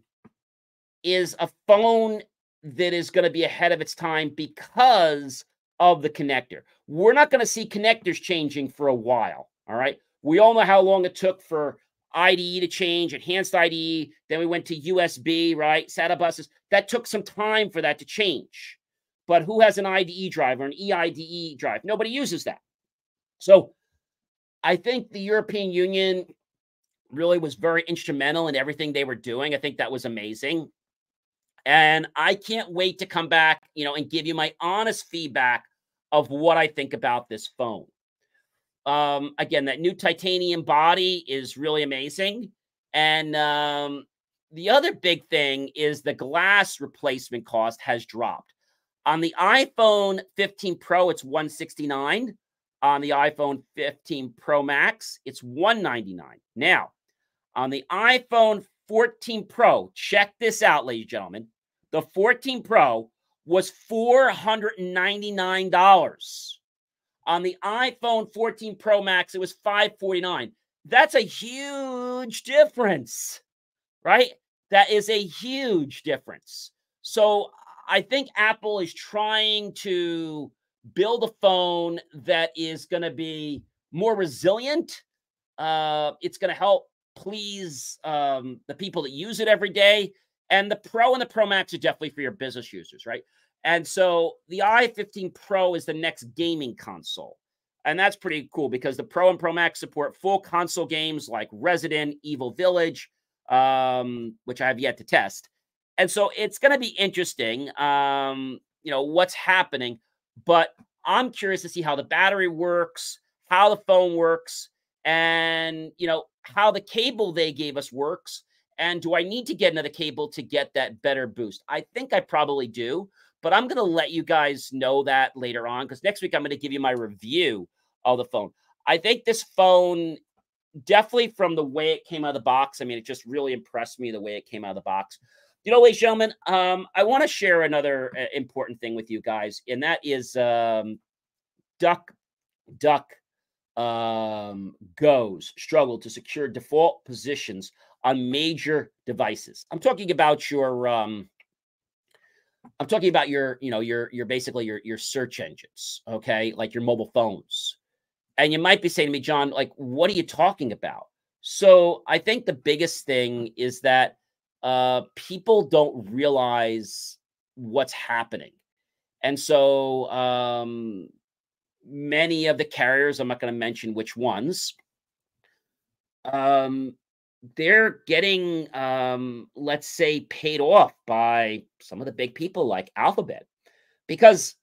is a phone that is going to be ahead of its time because of the connector. We're not going to see connectors changing for a while. All right. We all know how long it took for IDE to change, enhanced IDE. Then we went to USB, right? SATA buses. That took some time for that to change. But who has an IDE drive or an EIDE drive? Nobody uses that. So I think the European Union really was very instrumental in everything they were doing. I think that was amazing. And I can't wait to come back, you know, and give you my honest feedback of what I think about this phone. Um, again, that new titanium body is really amazing. And um, the other big thing is the glass replacement cost has dropped. On the iPhone 15 Pro, it's 169. On the iPhone 15 Pro Max, it's 199. Now, on the iPhone 14 Pro, check this out, ladies and gentlemen. The 14 Pro was $499. On the iPhone 14 Pro Max, it was 549. That's a huge difference, right? That is a huge difference. So I think Apple is trying to build a phone that is going to be more resilient Uh, it's going to help please um, the people that use it every day. And the Pro and the Pro Max are definitely for your business users, right? And so the i15 Pro is the next gaming console. And that's pretty cool because the Pro and Pro Max support full console games like Resident Evil Village, um, which I have yet to test. And so it's going to be interesting, um, you know, what's happening. But I'm curious to see how the battery works, how the phone works, and, you know, how the cable they gave us works. And do I need to get another cable to get that better boost? I think I probably do, but I'm going to let you guys know that later on because next week I'm going to give you my review of the phone. I think this phone definitely from the way it came out of the box. I mean, it just really impressed me the way it came out of the box. You know, ladies and gentlemen, um, I want to share another uh, important thing with you guys, and that is um, Duck Duck um, Go's struggle to secure default positions on major devices. I'm talking about your um, I'm talking about your, you know, your your basically your your search engines, okay? Like your mobile phones. And you might be saying to me, John, like, what are you talking about? So I think the biggest thing is that uh, people don't realize what's happening. And so um, many of the carriers, I'm not going to mention which ones, um, they're getting, um, let's say, paid off by some of the big people like Alphabet because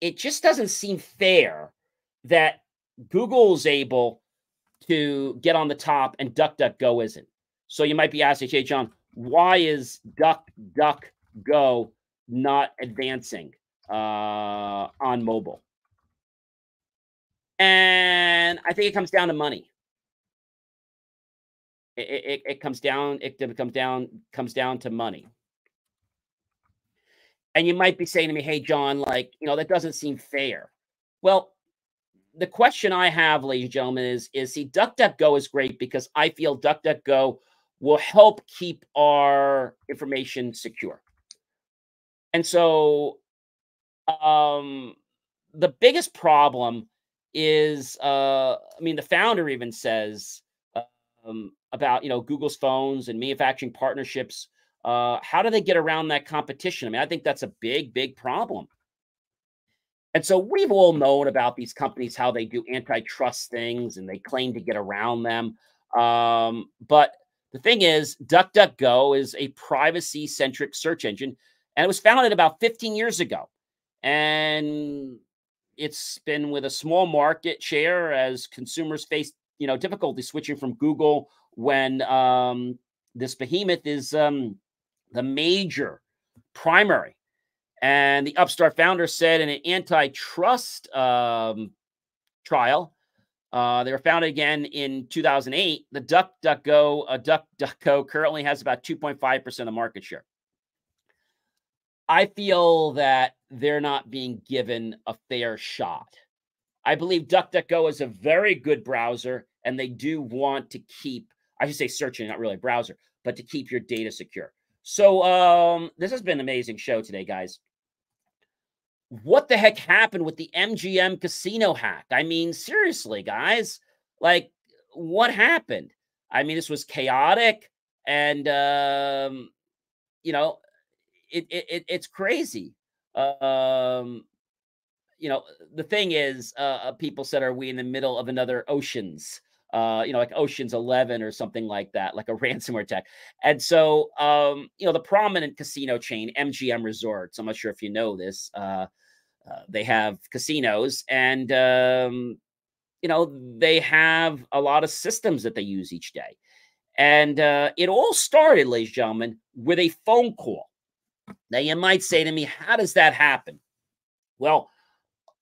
it just doesn't seem fair that Google's able to get on the top and DuckDuckGo isn't. So you might be asking, hey, John, why is DuckDuckGo not advancing uh, on mobile? And I think it comes down to money. It, it, it comes down, it comes down, comes down to money. And you might be saying to me, hey, John, like, you know, that doesn't seem fair. Well, the question I have, ladies and gentlemen, is is see, DuckDuckGo is great because I feel DuckDuckGo will help keep our information secure. And so um the biggest problem is uh I mean the founder even says um about you know Google's phones and manufacturing partnerships uh how do they get around that competition? I mean I think that's a big big problem. And so we've all known about these companies, how they do antitrust things and they claim to get around them. Um, but the thing is, DuckDuckGo is a privacy centric search engine and it was founded about 15 years ago. And it's been with a small market share as consumers face, you know, difficulty switching from Google when um, this behemoth is um, the major primary and the Upstart founder said in an antitrust um, trial, uh, they were founded again in 2008. The DuckDuckGo, uh, DuckDuckGo currently has about 2.5% of market share. I feel that they're not being given a fair shot. I believe DuckDuckGo is a very good browser, and they do want to keep, I should say searching, not really a browser, but to keep your data secure. So um, this has been an amazing show today, guys what the heck happened with the MGM casino hack? I mean, seriously, guys, like what happened? I mean, this was chaotic and um, you know, it, it it's crazy. Um, you know, the thing is, uh, uh, people said, are we in the middle of another oceans? Uh, you know, like Ocean's 11 or something like that, like a ransomware attack. And so, um, you know, the prominent casino chain, MGM Resorts, I'm not sure if you know this, uh, uh, they have casinos and um, you know they have a lot of systems that they use each day and uh, it all started ladies and gentlemen with a phone call now you might say to me how does that happen well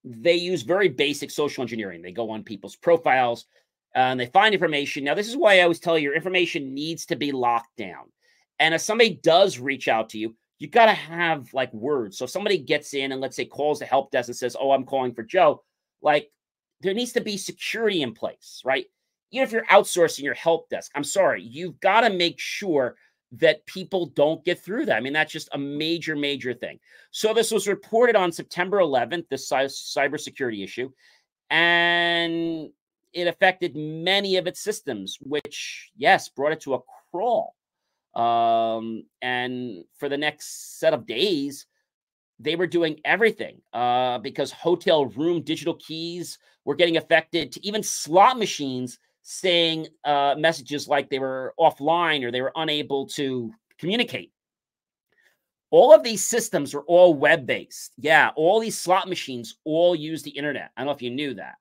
they use very basic social engineering they go on people's profiles uh, and they find information now this is why i always tell you your information needs to be locked down and if somebody does reach out to you you got to have like words. So if somebody gets in and let's say calls the help desk and says, "Oh, I'm calling for Joe," like there needs to be security in place, right? Even if you're outsourcing your help desk, I'm sorry, you've got to make sure that people don't get through that. I mean, that's just a major, major thing. So this was reported on September 11th, this cybersecurity issue, and it affected many of its systems, which, yes, brought it to a crawl. Um, and for the next set of days, they were doing everything uh, because hotel room digital keys were getting affected to even slot machines saying uh, messages like they were offline or they were unable to communicate. All of these systems are all web based. Yeah, all these slot machines all use the internet. I don't know if you knew that.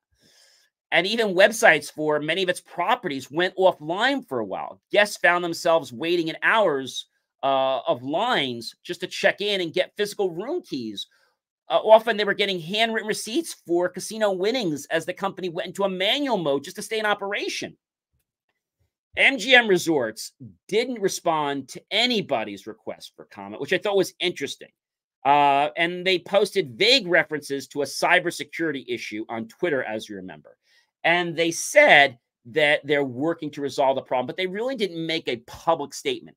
And even websites for many of its properties went offline for a while. Guests found themselves waiting in hours uh, of lines just to check in and get physical room keys. Uh, often they were getting handwritten receipts for casino winnings as the company went into a manual mode just to stay in operation. MGM Resorts didn't respond to anybody's request for comment, which I thought was interesting. Uh, and they posted vague references to a cybersecurity issue on Twitter, as you remember. And they said that they're working to resolve the problem, but they really didn't make a public statement.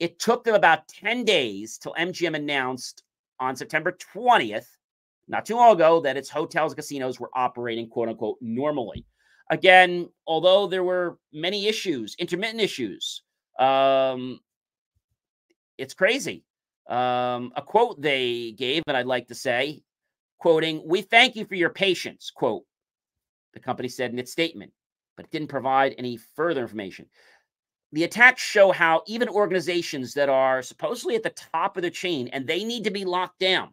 It took them about 10 days till MGM announced on September 20th, not too long ago, that its hotels and casinos were operating quote unquote normally. Again, although there were many issues, intermittent issues, um, it's crazy. Um, a quote they gave, and I'd like to say, quoting, We thank you for your patience, quote, the company said in its statement, but it didn't provide any further information. The attacks show how even organizations that are supposedly at the top of the chain and they need to be locked down.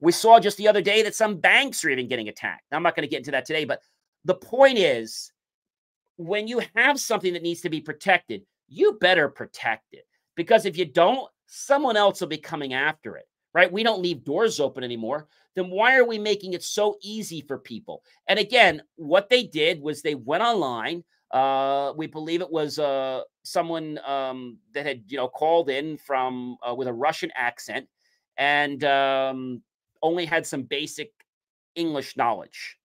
We saw just the other day that some banks are even getting attacked. I'm not going to get into that today, but the point is when you have something that needs to be protected, you better protect it because if you don't, someone else will be coming after it, right? We don't leave doors open anymore. Then why are we making it so easy for people? And again, what they did was they went online. Uh, we believe it was uh, someone um, that had you know called in from uh, with a Russian accent and um, only had some basic English knowledge.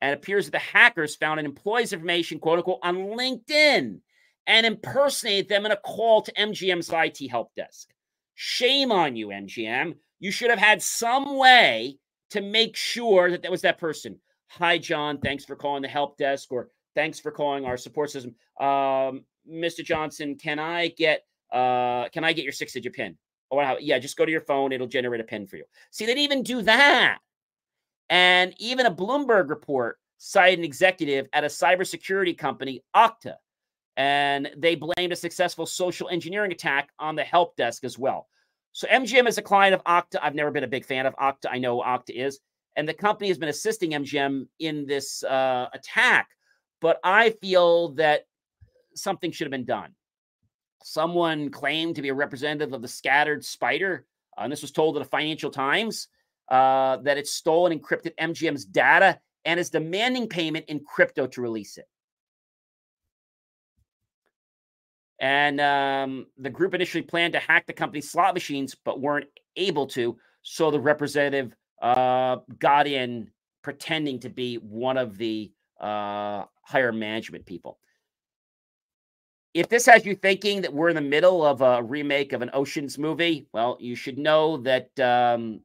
And it appears that the hackers found an employee's information, quote unquote, on LinkedIn and impersonated them in a call to MGM's IT help desk. Shame on you, MGM. You should have had some way to make sure that that was that person. Hi, John. Thanks for calling the help desk, or thanks for calling our support system. Um, Mr. Johnson, can I get uh, can I get your six-digit pin? Oh, wow. yeah, just go to your phone. It'll generate a pin for you. See, they didn't even do that. And even a Bloomberg report cited an executive at a cybersecurity company, Okta, and they blamed a successful social engineering attack on the help desk as well. So MGM is a client of Okta. I've never been a big fan of Okta. I know Okta is, and the company has been assisting MGM in this uh, attack. But I feel that something should have been done. Someone claimed to be a representative of the scattered spider, uh, and this was told to the Financial Times uh, that it stole and encrypted MGM's data and is demanding payment in crypto to release it. And um, the group initially planned to hack the company's slot machines, but weren't able to. So the representative uh, got in pretending to be one of the uh, higher management people. If this has you thinking that we're in the middle of a remake of an Oceans movie, well, you should know that um,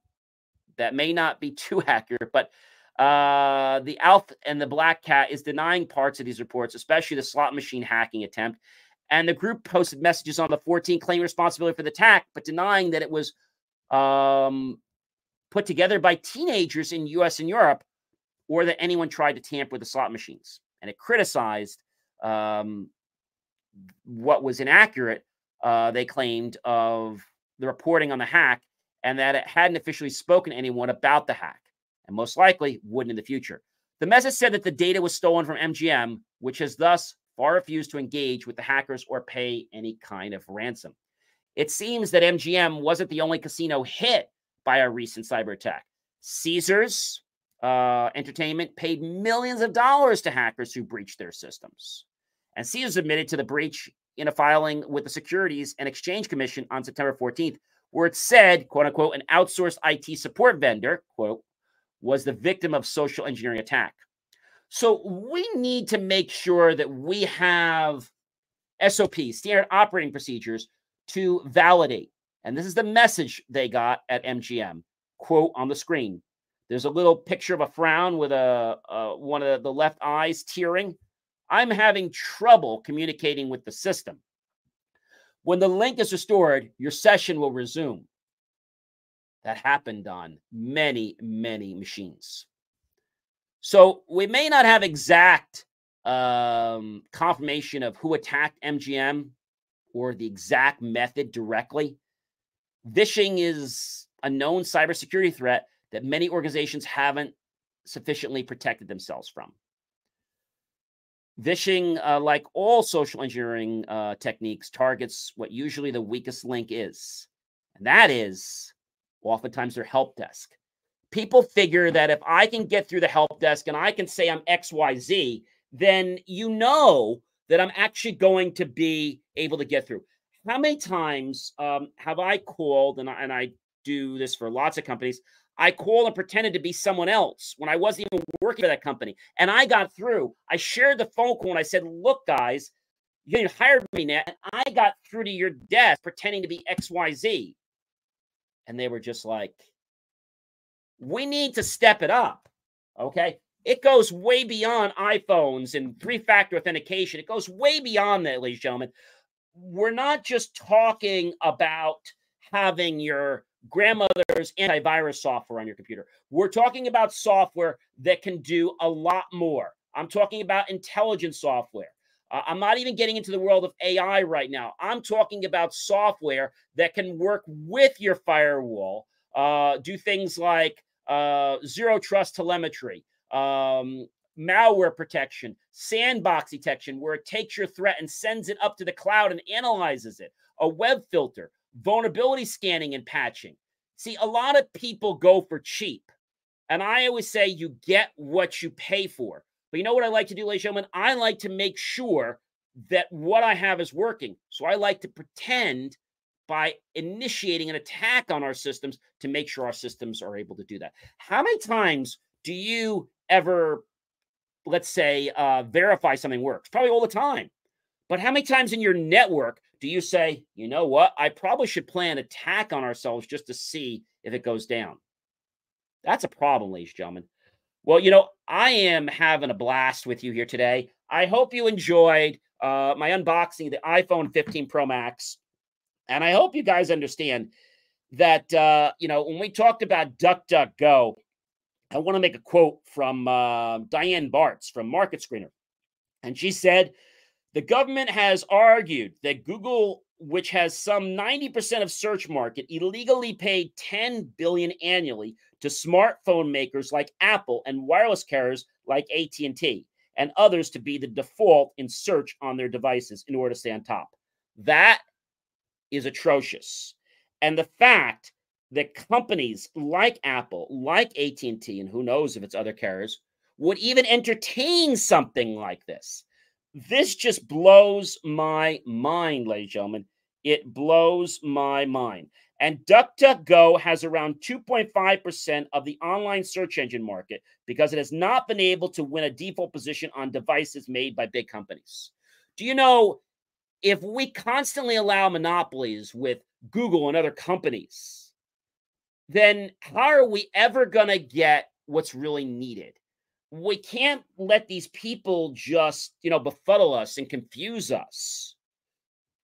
that may not be too accurate, but uh, the Alf and the Black Cat is denying parts of these reports, especially the slot machine hacking attempt. And the group posted messages on the 14 claiming responsibility for the attack, but denying that it was um, put together by teenagers in US and Europe or that anyone tried to tamper with the slot machines. And it criticized um, what was inaccurate, uh, they claimed, of the reporting on the hack and that it hadn't officially spoken to anyone about the hack, and most likely wouldn't in the future. The message said that the data was stolen from MGM, which has thus far refused to engage with the hackers or pay any kind of ransom. It seems that MGM wasn't the only casino hit by a recent cyber attack. Caesars uh, Entertainment paid millions of dollars to hackers who breached their systems. And Caesars admitted to the breach in a filing with the Securities and Exchange Commission on September 14th, where it said, quote unquote, an outsourced IT support vendor, quote, was the victim of social engineering attack. So we need to make sure that we have SOPs, standard operating procedures, to validate. And this is the message they got at MGM. Quote on the screen. There's a little picture of a frown with a, uh, one of the left eyes tearing. I'm having trouble communicating with the system. When the link is restored, your session will resume. That happened on many, many machines. So we may not have exact um, confirmation of who attacked MGM or the exact method directly. Vishing is a known cybersecurity threat that many organizations haven't sufficiently protected themselves from. Vishing, uh, like all social engineering uh, techniques, targets what usually the weakest link is, and that is oftentimes their help desk. People figure that if I can get through the help desk and I can say I'm XYZ, then you know that I'm actually going to be able to get through. How many times um, have I called, and I, and I do this for lots of companies, I called and pretended to be someone else when I wasn't even working for that company. And I got through. I shared the phone call and I said, Look, guys, you hired me now. And I got through to your desk pretending to be XYZ. And they were just like, We need to step it up. Okay. It goes way beyond iPhones and three factor authentication. It goes way beyond that, ladies and gentlemen. We're not just talking about having your grandmother's antivirus software on your computer. We're talking about software that can do a lot more. I'm talking about intelligent software. Uh, I'm not even getting into the world of AI right now. I'm talking about software that can work with your firewall, uh, do things like uh, zero trust telemetry, um, malware protection, sandbox detection, where it takes your threat and sends it up to the cloud and analyzes it, a web filter, vulnerability scanning and patching. See, a lot of people go for cheap. And I always say you get what you pay for. But you know what I like to do, ladies and gentlemen? I like to make sure that what I have is working. So I like to pretend by initiating an attack on our systems to make sure our systems are able to do that. How many times do you ever, let's say, uh, verify something works? Probably all the time. But how many times in your network do you say, you know what? I probably should plan an attack on ourselves just to see if it goes down? That's a problem, ladies and gentlemen. Well, you know, I am having a blast with you here today. I hope you enjoyed uh, my unboxing the iPhone 15 Pro Max. And I hope you guys understand that, uh, you know, when we talked about DuckDuckGo, I want to make a quote from uh, Diane Bartz from MarketScreener. And she said, the government has argued that Google, which has some 90% of search market, illegally paid 10 billion annually to smartphone makers like Apple and wireless carriers like AT&T and others to be the default in search on their devices in order to stay on top. That is atrocious. And the fact that companies like Apple, like AT&T and who knows if it's other carriers would even entertain something like this this just blows my mind, ladies and gentlemen. It blows my mind. And DuckDuckGo has around 2.5% of the online search engine market because it has not been able to win a default position on devices made by big companies. Do you know if we constantly allow monopolies with Google and other companies, then how are we ever going to get what's really needed? We can't let these people just, you know, befuddle us and confuse us.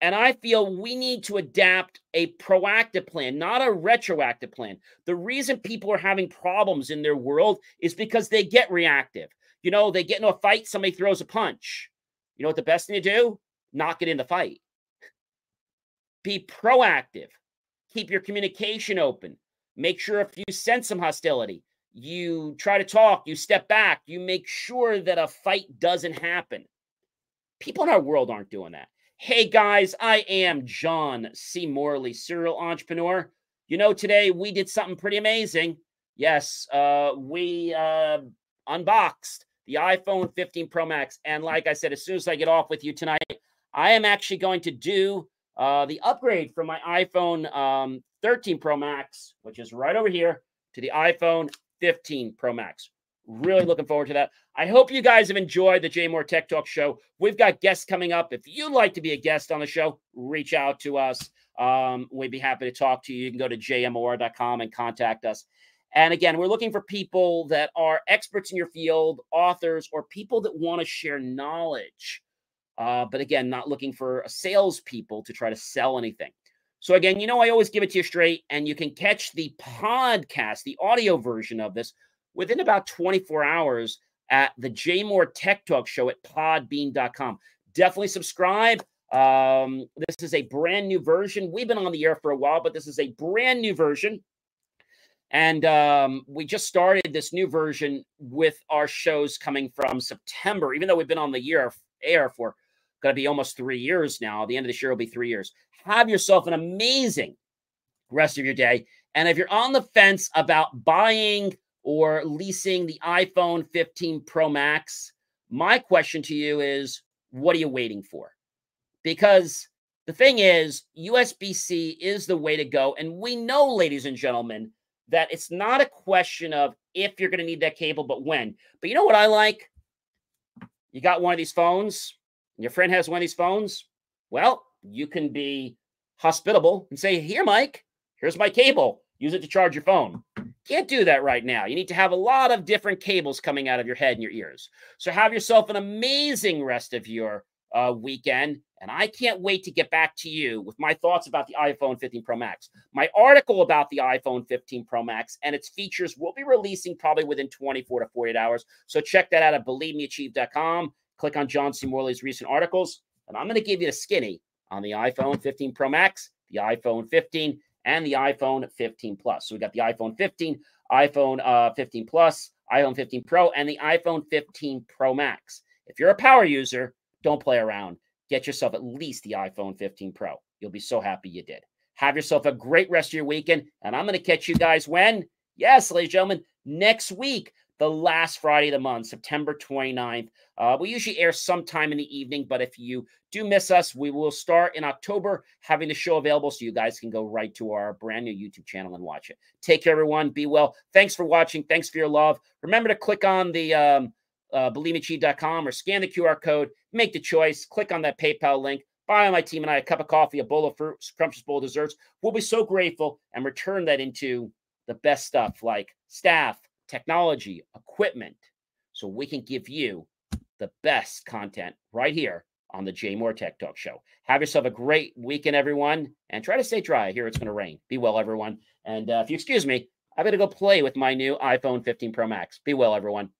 And I feel we need to adapt a proactive plan, not a retroactive plan. The reason people are having problems in their world is because they get reactive. You know, they get into a fight, somebody throws a punch. You know what the best thing to do? Not get in the fight. Be proactive. Keep your communication open. Make sure if you sense some hostility, you try to talk, you step back, you make sure that a fight doesn't happen. People in our world aren't doing that. Hey guys, I am John C. Morley, serial entrepreneur. You know, today we did something pretty amazing. Yes, uh, we uh, unboxed the iPhone 15 Pro Max. And like I said, as soon as I get off with you tonight, I am actually going to do uh, the upgrade from my iPhone um, 13 Pro Max, which is right over here, to the iPhone 15 Pro Max. Really looking forward to that. I hope you guys have enjoyed the JMOR Tech Talk show. We've got guests coming up. If you'd like to be a guest on the show, reach out to us. Um, we'd be happy to talk to you. You can go to jmor.com and contact us. And again, we're looking for people that are experts in your field, authors, or people that want to share knowledge. Uh, but again, not looking for salespeople to try to sell anything. So again, you know, I always give it to you straight, and you can catch the podcast, the audio version of this, within about 24 hours at the JMOR Tech Talk Show at podbean.com. Definitely subscribe. Um, this is a brand new version. We've been on the air for a while, but this is a brand new version. And um, we just started this new version with our shows coming from September, even though we've been on the year air for going to be almost three years now. The end of this year will be three years. Have yourself an amazing rest of your day. And if you're on the fence about buying or leasing the iPhone 15 Pro Max, my question to you is what are you waiting for? Because the thing is, USB C is the way to go. And we know, ladies and gentlemen, that it's not a question of if you're going to need that cable, but when. But you know what I like? You got one of these phones, your friend has one of these phones. Well, you can be hospitable and say, Here, Mike, here's my cable. Use it to charge your phone. Can't do that right now. You need to have a lot of different cables coming out of your head and your ears. So have yourself an amazing rest of your uh, weekend. And I can't wait to get back to you with my thoughts about the iPhone 15 Pro Max. My article about the iPhone 15 Pro Max and its features will be releasing probably within 24 to 48 hours. So check that out at believemeachieve.com. Click on John C. Morley's recent articles. And I'm going to give you the skinny on the iPhone 15 Pro Max, the iPhone 15, and the iPhone 15 Plus. So we got the iPhone 15, iPhone uh, 15 Plus, iPhone 15 Pro, and the iPhone 15 Pro Max. If you're a power user, don't play around. Get yourself at least the iPhone 15 Pro. You'll be so happy you did. Have yourself a great rest of your weekend. And I'm going to catch you guys when? Yes, ladies and gentlemen, next week, the last Friday of the month, September 29th. Uh, we usually air sometime in the evening, but if you do miss us, we will start in October having the show available so you guys can go right to our brand new YouTube channel and watch it. Take care, everyone. Be well. Thanks for watching. Thanks for your love. Remember to click on the um, uh, believemeachieve.com or scan the QR code, make the choice, click on that PayPal link, buy my team and I a cup of coffee, a bowl of fruit, scrumptious bowl of desserts. We'll be so grateful and return that into the best stuff like staff, technology, equipment, so we can give you the best content right here on the JMOR Tech Talk Show. Have yourself a great weekend, everyone, and try to stay dry. Here it's going to rain. Be well, everyone. And uh, if you excuse me, I better go play with my new iPhone 15 Pro Max. Be well, everyone.